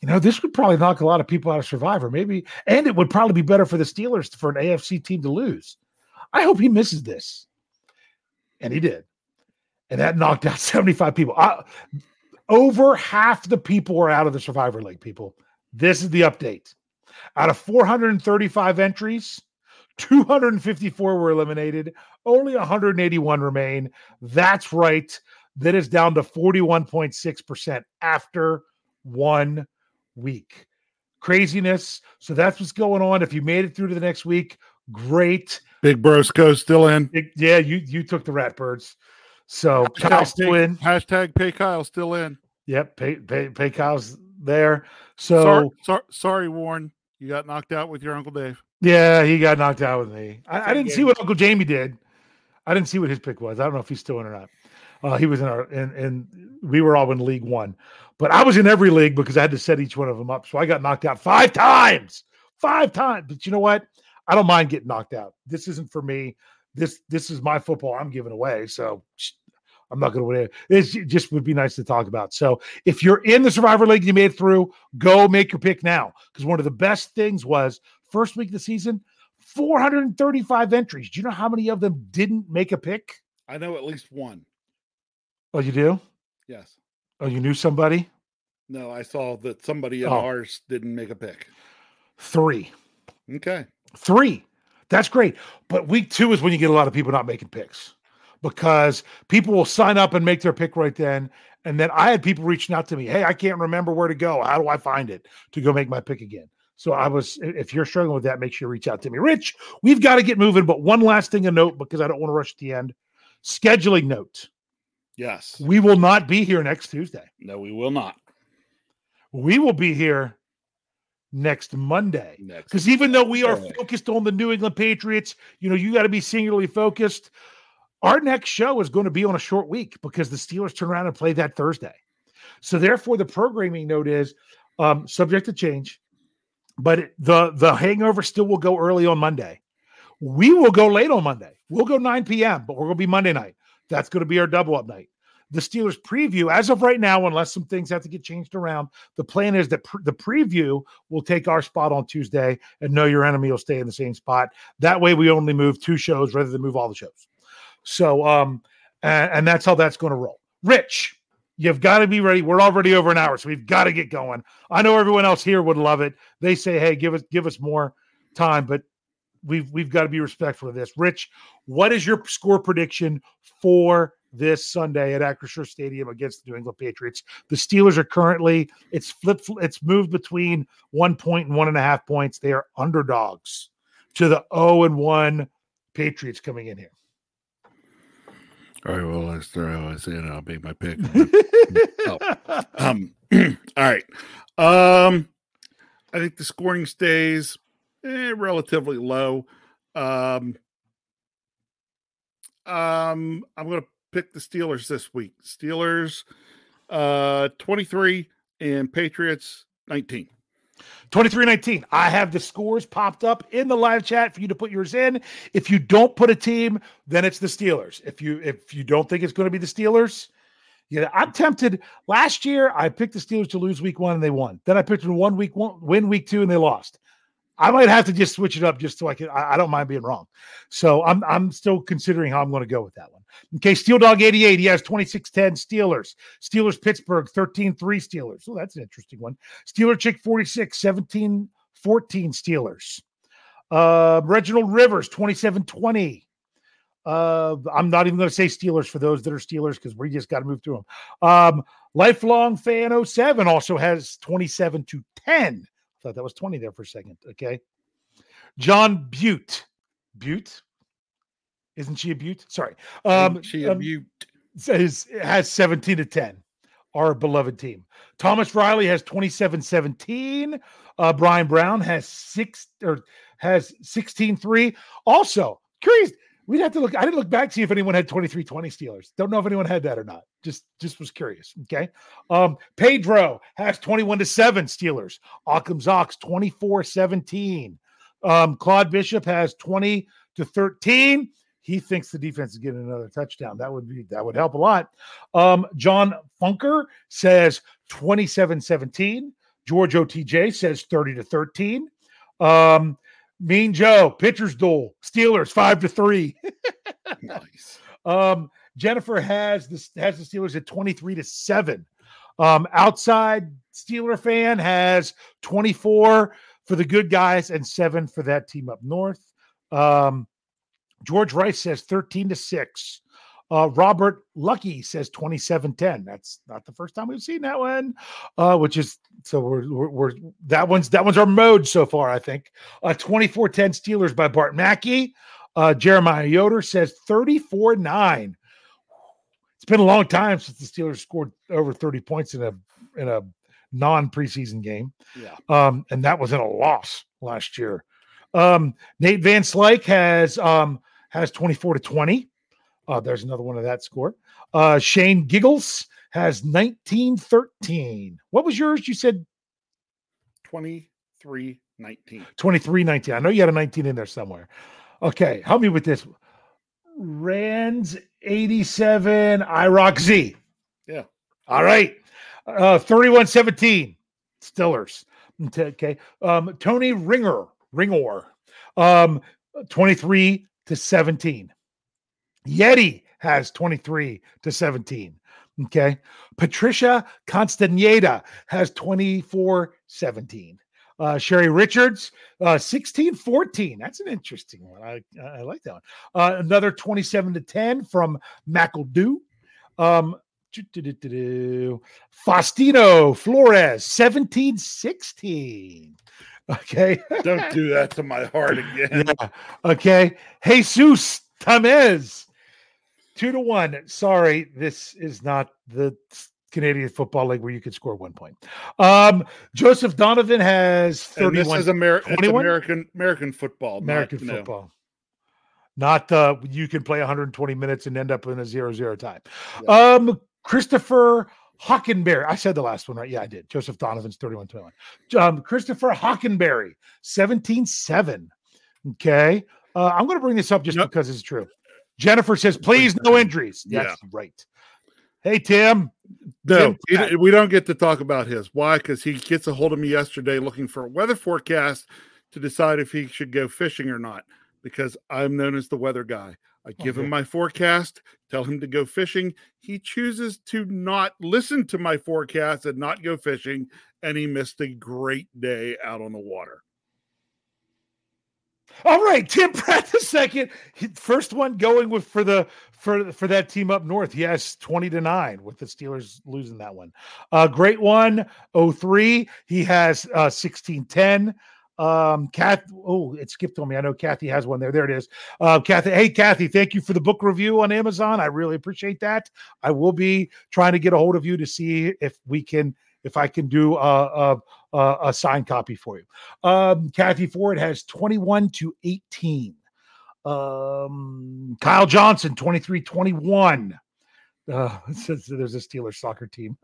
Speaker 1: you know, this would probably knock a lot of people out of Survivor, maybe, and it would probably be better for the Steelers for an AFC team to lose. I hope he misses this, and he did, and that knocked out 75 people. I, over half the people were out of the Survivor League. People, this is the update. Out of 435 entries, 254 were eliminated. Only 181 remain. That's right. That is down to 41.6% after one week. Craziness. So that's what's going on. If you made it through to the next week, great.
Speaker 2: Big Bro Scho still in.
Speaker 1: It- yeah, you you took the Ratbirds. So
Speaker 2: Hashtag
Speaker 1: Kyle's still
Speaker 2: pay-
Speaker 1: in.
Speaker 2: Hashtag pay Kyle still in.
Speaker 1: Yep, pay pay pay Kyle's there. So
Speaker 2: sorry, sorry, sorry, Warren. You got knocked out with your Uncle Dave.
Speaker 1: Yeah, he got knocked out with me. I, I didn't see what Uncle Jamie did. I didn't see what his pick was. I don't know if he's still in or not. Uh, he was in our and and we were all in League One, but I was in every league because I had to set each one of them up. So I got knocked out five times, five times. But you know what? I don't mind getting knocked out. This isn't for me. This this is my football. I'm giving away. So I'm not going to win it. It just would be nice to talk about. So if you're in the Survivor League, you made it through. Go make your pick now because one of the best things was first week of the season. 435 entries. Do you know how many of them didn't make a pick?
Speaker 2: I know at least one.
Speaker 1: Oh, you do?
Speaker 2: Yes.
Speaker 1: Oh, you knew somebody?
Speaker 2: No, I saw that somebody in
Speaker 1: Oh.
Speaker 2: ours didn't make a pick.
Speaker 1: Three.
Speaker 2: Okay.
Speaker 1: Three. That's great. But week two is when you get a lot of people not making picks because people will sign up and make their pick right then. And then I had people reaching out to me, Hey, I can't remember where to go. How do I find it to go make my pick again? So I was, if you're struggling with that, make sure you reach out to me. Rich, we've got to get moving. But one last thing to note because I don't want to rush to the end scheduling note.
Speaker 2: Yes.
Speaker 1: We will not be here next Tuesday.
Speaker 2: No, we will not.
Speaker 1: We will be here next Monday. Because even though we are focused on the New England Patriots, you know, you got to be singularly focused. Our next show is going to be on a short week because the Steelers turn around and play that Thursday. So therefore, the programming note is um, subject to change, but it- the the hangover still will go early on Monday. We will go late on Monday. We'll go 9 p.m., but we're going to be Monday night. That's going to be our double up night. The Steelers preview, as of right now, unless some things have to get changed around, the plan is that pr- the preview will take our spot on Tuesday, and Know Your Enemy will stay in the same spot. That way, we only move two shows rather than move all the shows. So, um, and, and that's how that's going to roll. Rich, you've got to be ready. We're already over an hour, so we've got to get going. I know everyone else here would love it. They say, "Hey, give us give us more time," but we've we've got to be respectful of this. Rich, what is your score prediction for this Sunday at Acrisure Stadium against the New England Patriots? The Steelers are currently it's flip it's moved between one point and one and a half points. They are underdogs to the 0 and 1 Patriots coming in here.
Speaker 2: All right. Well, let's throw us in. I'll make my pick. um. all right. Um. I think the scoring stays eh, relatively low. Um. Um. I'm going to pick the Steelers this week. Steelers, uh, 23 and Patriots 19.
Speaker 1: 23 19. I have the scores popped up in the live chat for you to put yours in. If you don't put a team, then it's the Steelers. If you if you don't think it's going to be the Steelers, yeah, I'm tempted. Last year, I picked the Steelers to lose week one and they won. Then I picked them one week one, win week two and they lost. I might have to just switch it up just so I can. I, I don't mind being wrong. So I'm I'm still considering how I'm going to go with that one. Okay, Steel Dog 88. He has 26-10 Steelers. Steelers Pittsburgh 13-3 Steelers. Oh, that's an interesting one. Steeler Chick 46, 17 14 Steelers. Uh, Reginald Rivers 27 20. Uh, I'm not even going to say Steelers for those that are Steelers because we just got to move through them. Um, Lifelong Fan 07 also has 27 to 10 thought that was 20 there for a second. Okay. John Butte. Butte? Isn't she a Butte? Sorry. Um,
Speaker 2: she a
Speaker 1: um,
Speaker 2: Butte.
Speaker 1: says has 17 to 10 our beloved team thomas riley has 27 17 uh brian brown has six or has 16 3 also curious we'd have to look i didn't look back to see if anyone had 23 20 steelers don't know if anyone had that or not just just was curious okay um pedro has 21 to 7 steelers occam's ox 24 17 um claude bishop has 20 to 13 he thinks the defense is getting another touchdown. That would be that would help a lot. Um, John Funker says 27-17. George OTJ says 30 to 13. Um, mean Joe, pitcher's duel, Steelers five to three.
Speaker 2: Nice.
Speaker 1: Um, Jennifer has the has the Steelers at 23 to 7. Um, outside Steeler fan has 24 for the good guys and seven for that team up north. Um, George Rice says 13 to 6. Uh, Robert Lucky says 2710. That's not the first time we've seen that one, uh, which is so we're, we're, we're that one's that one's our mode so far, I think. Uh, 24 10 Steelers by Bart Mackey. Uh, Jeremiah Yoder says 34 9. It's been a long time since the Steelers scored over 30 points in a in a non preseason game.
Speaker 2: Yeah.
Speaker 1: Um, and that was in a loss last year. Um, Nate Van Slyke has um has 24 to 20. Uh, there's another one of that score. Uh, Shane Giggles has 19 13. What was yours? You said
Speaker 2: 23 19.
Speaker 1: 23 19. I know you had a 19 in there somewhere. Okay, help me with this. Rands 87, IROC Z.
Speaker 2: Yeah.
Speaker 1: All right. Uh 31 17. Stillers. Okay. Um, Tony Ringer, Ringor. Um, 23 to 17. Yeti has 23 to 17. Okay. Patricia Constaneda has 24 17. Uh, Sherry Richards, uh, 16 14. That's an interesting one. I, I like that one. Uh, another 27 to 10 from McEldew. Um. Faustino Flores, 17 16. Okay.
Speaker 2: Don't do that to my heart again.
Speaker 1: Yeah. Okay. Jesus Tamez, two to one. Sorry, this is not the Canadian Football League where you could score one point. Um, Joseph Donovan has
Speaker 2: And this is Amer- American American football.
Speaker 1: American
Speaker 2: know,
Speaker 1: football. Not uh, you can play 120 minutes and end up in a zero zero tie. Um, Christopher Hockenberry. I said the last one, right? Yeah, I did. Joseph Donovan's 31 21. Um, Christopher Hockenberry, 17 7. Okay. Uh, I'm going to bring this up just
Speaker 2: Yep.
Speaker 1: because it's true. Jennifer says, please, no injuries.
Speaker 2: Yeah.
Speaker 1: Right. Hey, Tim.
Speaker 2: No,
Speaker 1: Tim
Speaker 2: we don't get to talk about his. Why? Because he gets a hold of me yesterday looking for a weather forecast to decide if he should go fishing or not. Because I'm known as the weather guy. I oh, give
Speaker 1: Okay.
Speaker 2: him my forecast, tell him to go fishing. He chooses to not listen to my forecast and not go fishing, and he missed a great day out on the water.
Speaker 1: All right, Tim Pratt the second, first one going with for the for for that team up north. Has 20 to 9 with the Steelers losing that one. Uh great one, 03. He has uh 16-10. Um Kath, oh, it skipped on me. I know Kathy has one there. There it is. Uh Kathy, hey Kathy, thank you for the book review on Amazon. I really appreciate that. I will be trying to get a hold of you to see if we can if I can do a, a, a, a signed copy for you. Um, Kathy Ford has 21 to 18. Um, Kyle Johnson, 23 21. Uh, there's a Steelers soccer team.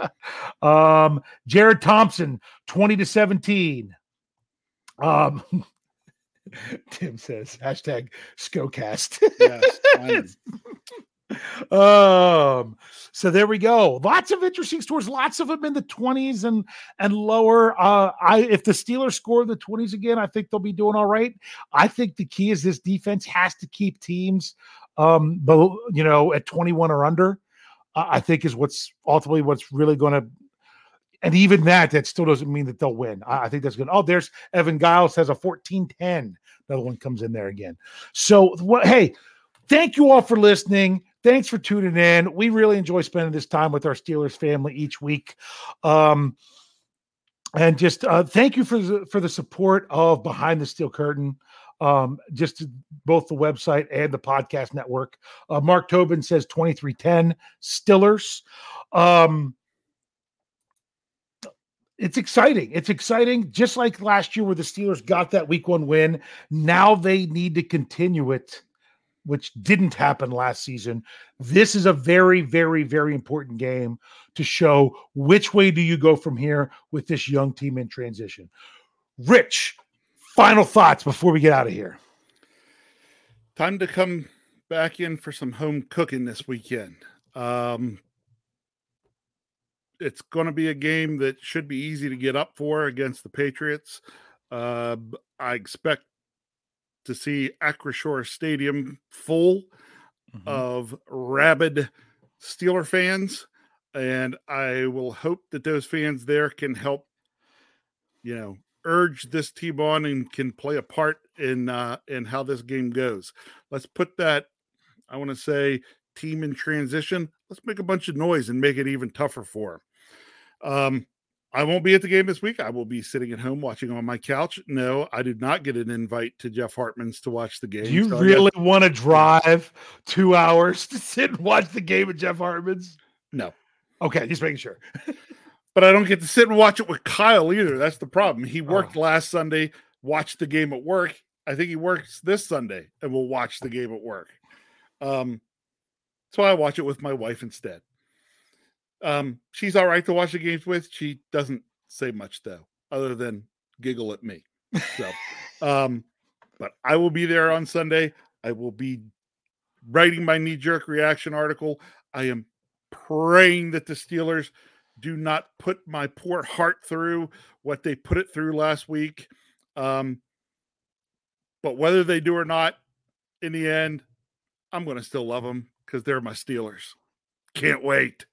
Speaker 1: um, Jared Thompson, 20 to 17. Um, Tim says hashtag Scocast.
Speaker 2: Yes.
Speaker 1: Um so there we go. Lots of interesting scores lots of them in the 20s and and lower. Uh i if the steelers score the 20s again i think they'll be doing all right. I think the key is this defense has to keep teams um but you know at 21 or under uh, i think is what's ultimately what's really going to and even that that still doesn't mean that they'll win. I, I think that's good oh there's evan giles has a 14-10 another one comes in there again. So what hey thank you all for listening. Thanks for tuning in. We really enjoy spending this time with our Steelers family each week. Um, and just uh, thank you for the, for the support of Behind the Steel Curtain. Um, just both the website and the podcast network. Uh, Mark Tobin says 2310 Stillers. Um, it's exciting. It's exciting. Just like last year, where the Steelers got that week one win. Now they need to continue it, which didn't happen last season. This is a very, very, very important game to show which way do you go from here with this young team in transition. Rich, final thoughts before we get out of here.
Speaker 2: Time to come back in for some home cooking this weekend. Um, it's going to be a game that should be easy to get up for against the Patriots. Uh, I expect to see Acrisure Stadium full mm-hmm. of rabid Steeler fans, and I will hope that those fans there can help, you know, urge this team on and can play a part in uh, in how this game goes. Let's put that. I want to say team in transition. Let's make a bunch of noise and make it even tougher for them. Um, I won't be at the game this week. I will be sitting at home watching on my couch. No, I did not get an invite to Jeff Hartman's to watch the game.
Speaker 1: Do you so really got... want to drive two hours to sit and watch the game at Jeff Hartman's?
Speaker 2: No.
Speaker 1: Okay, just making sure.
Speaker 2: but I don't get to sit and watch it with Kyle either. That's the problem. He worked oh. last Sunday, watched the game at work. I think he works this Sunday and will watch the game at work. Um, so I watch it with my wife instead. Um, she's all right to watch the games with. She doesn't say much though, other than giggle at me. So, um, but I will be there on Sunday. I will be writing my knee jerk reaction article. I am praying that the Steelers do not put my poor heart through what they put it through last week. Um, but whether they do or not, in the end, I'm going to still love them because they're my Steelers. Can't wait.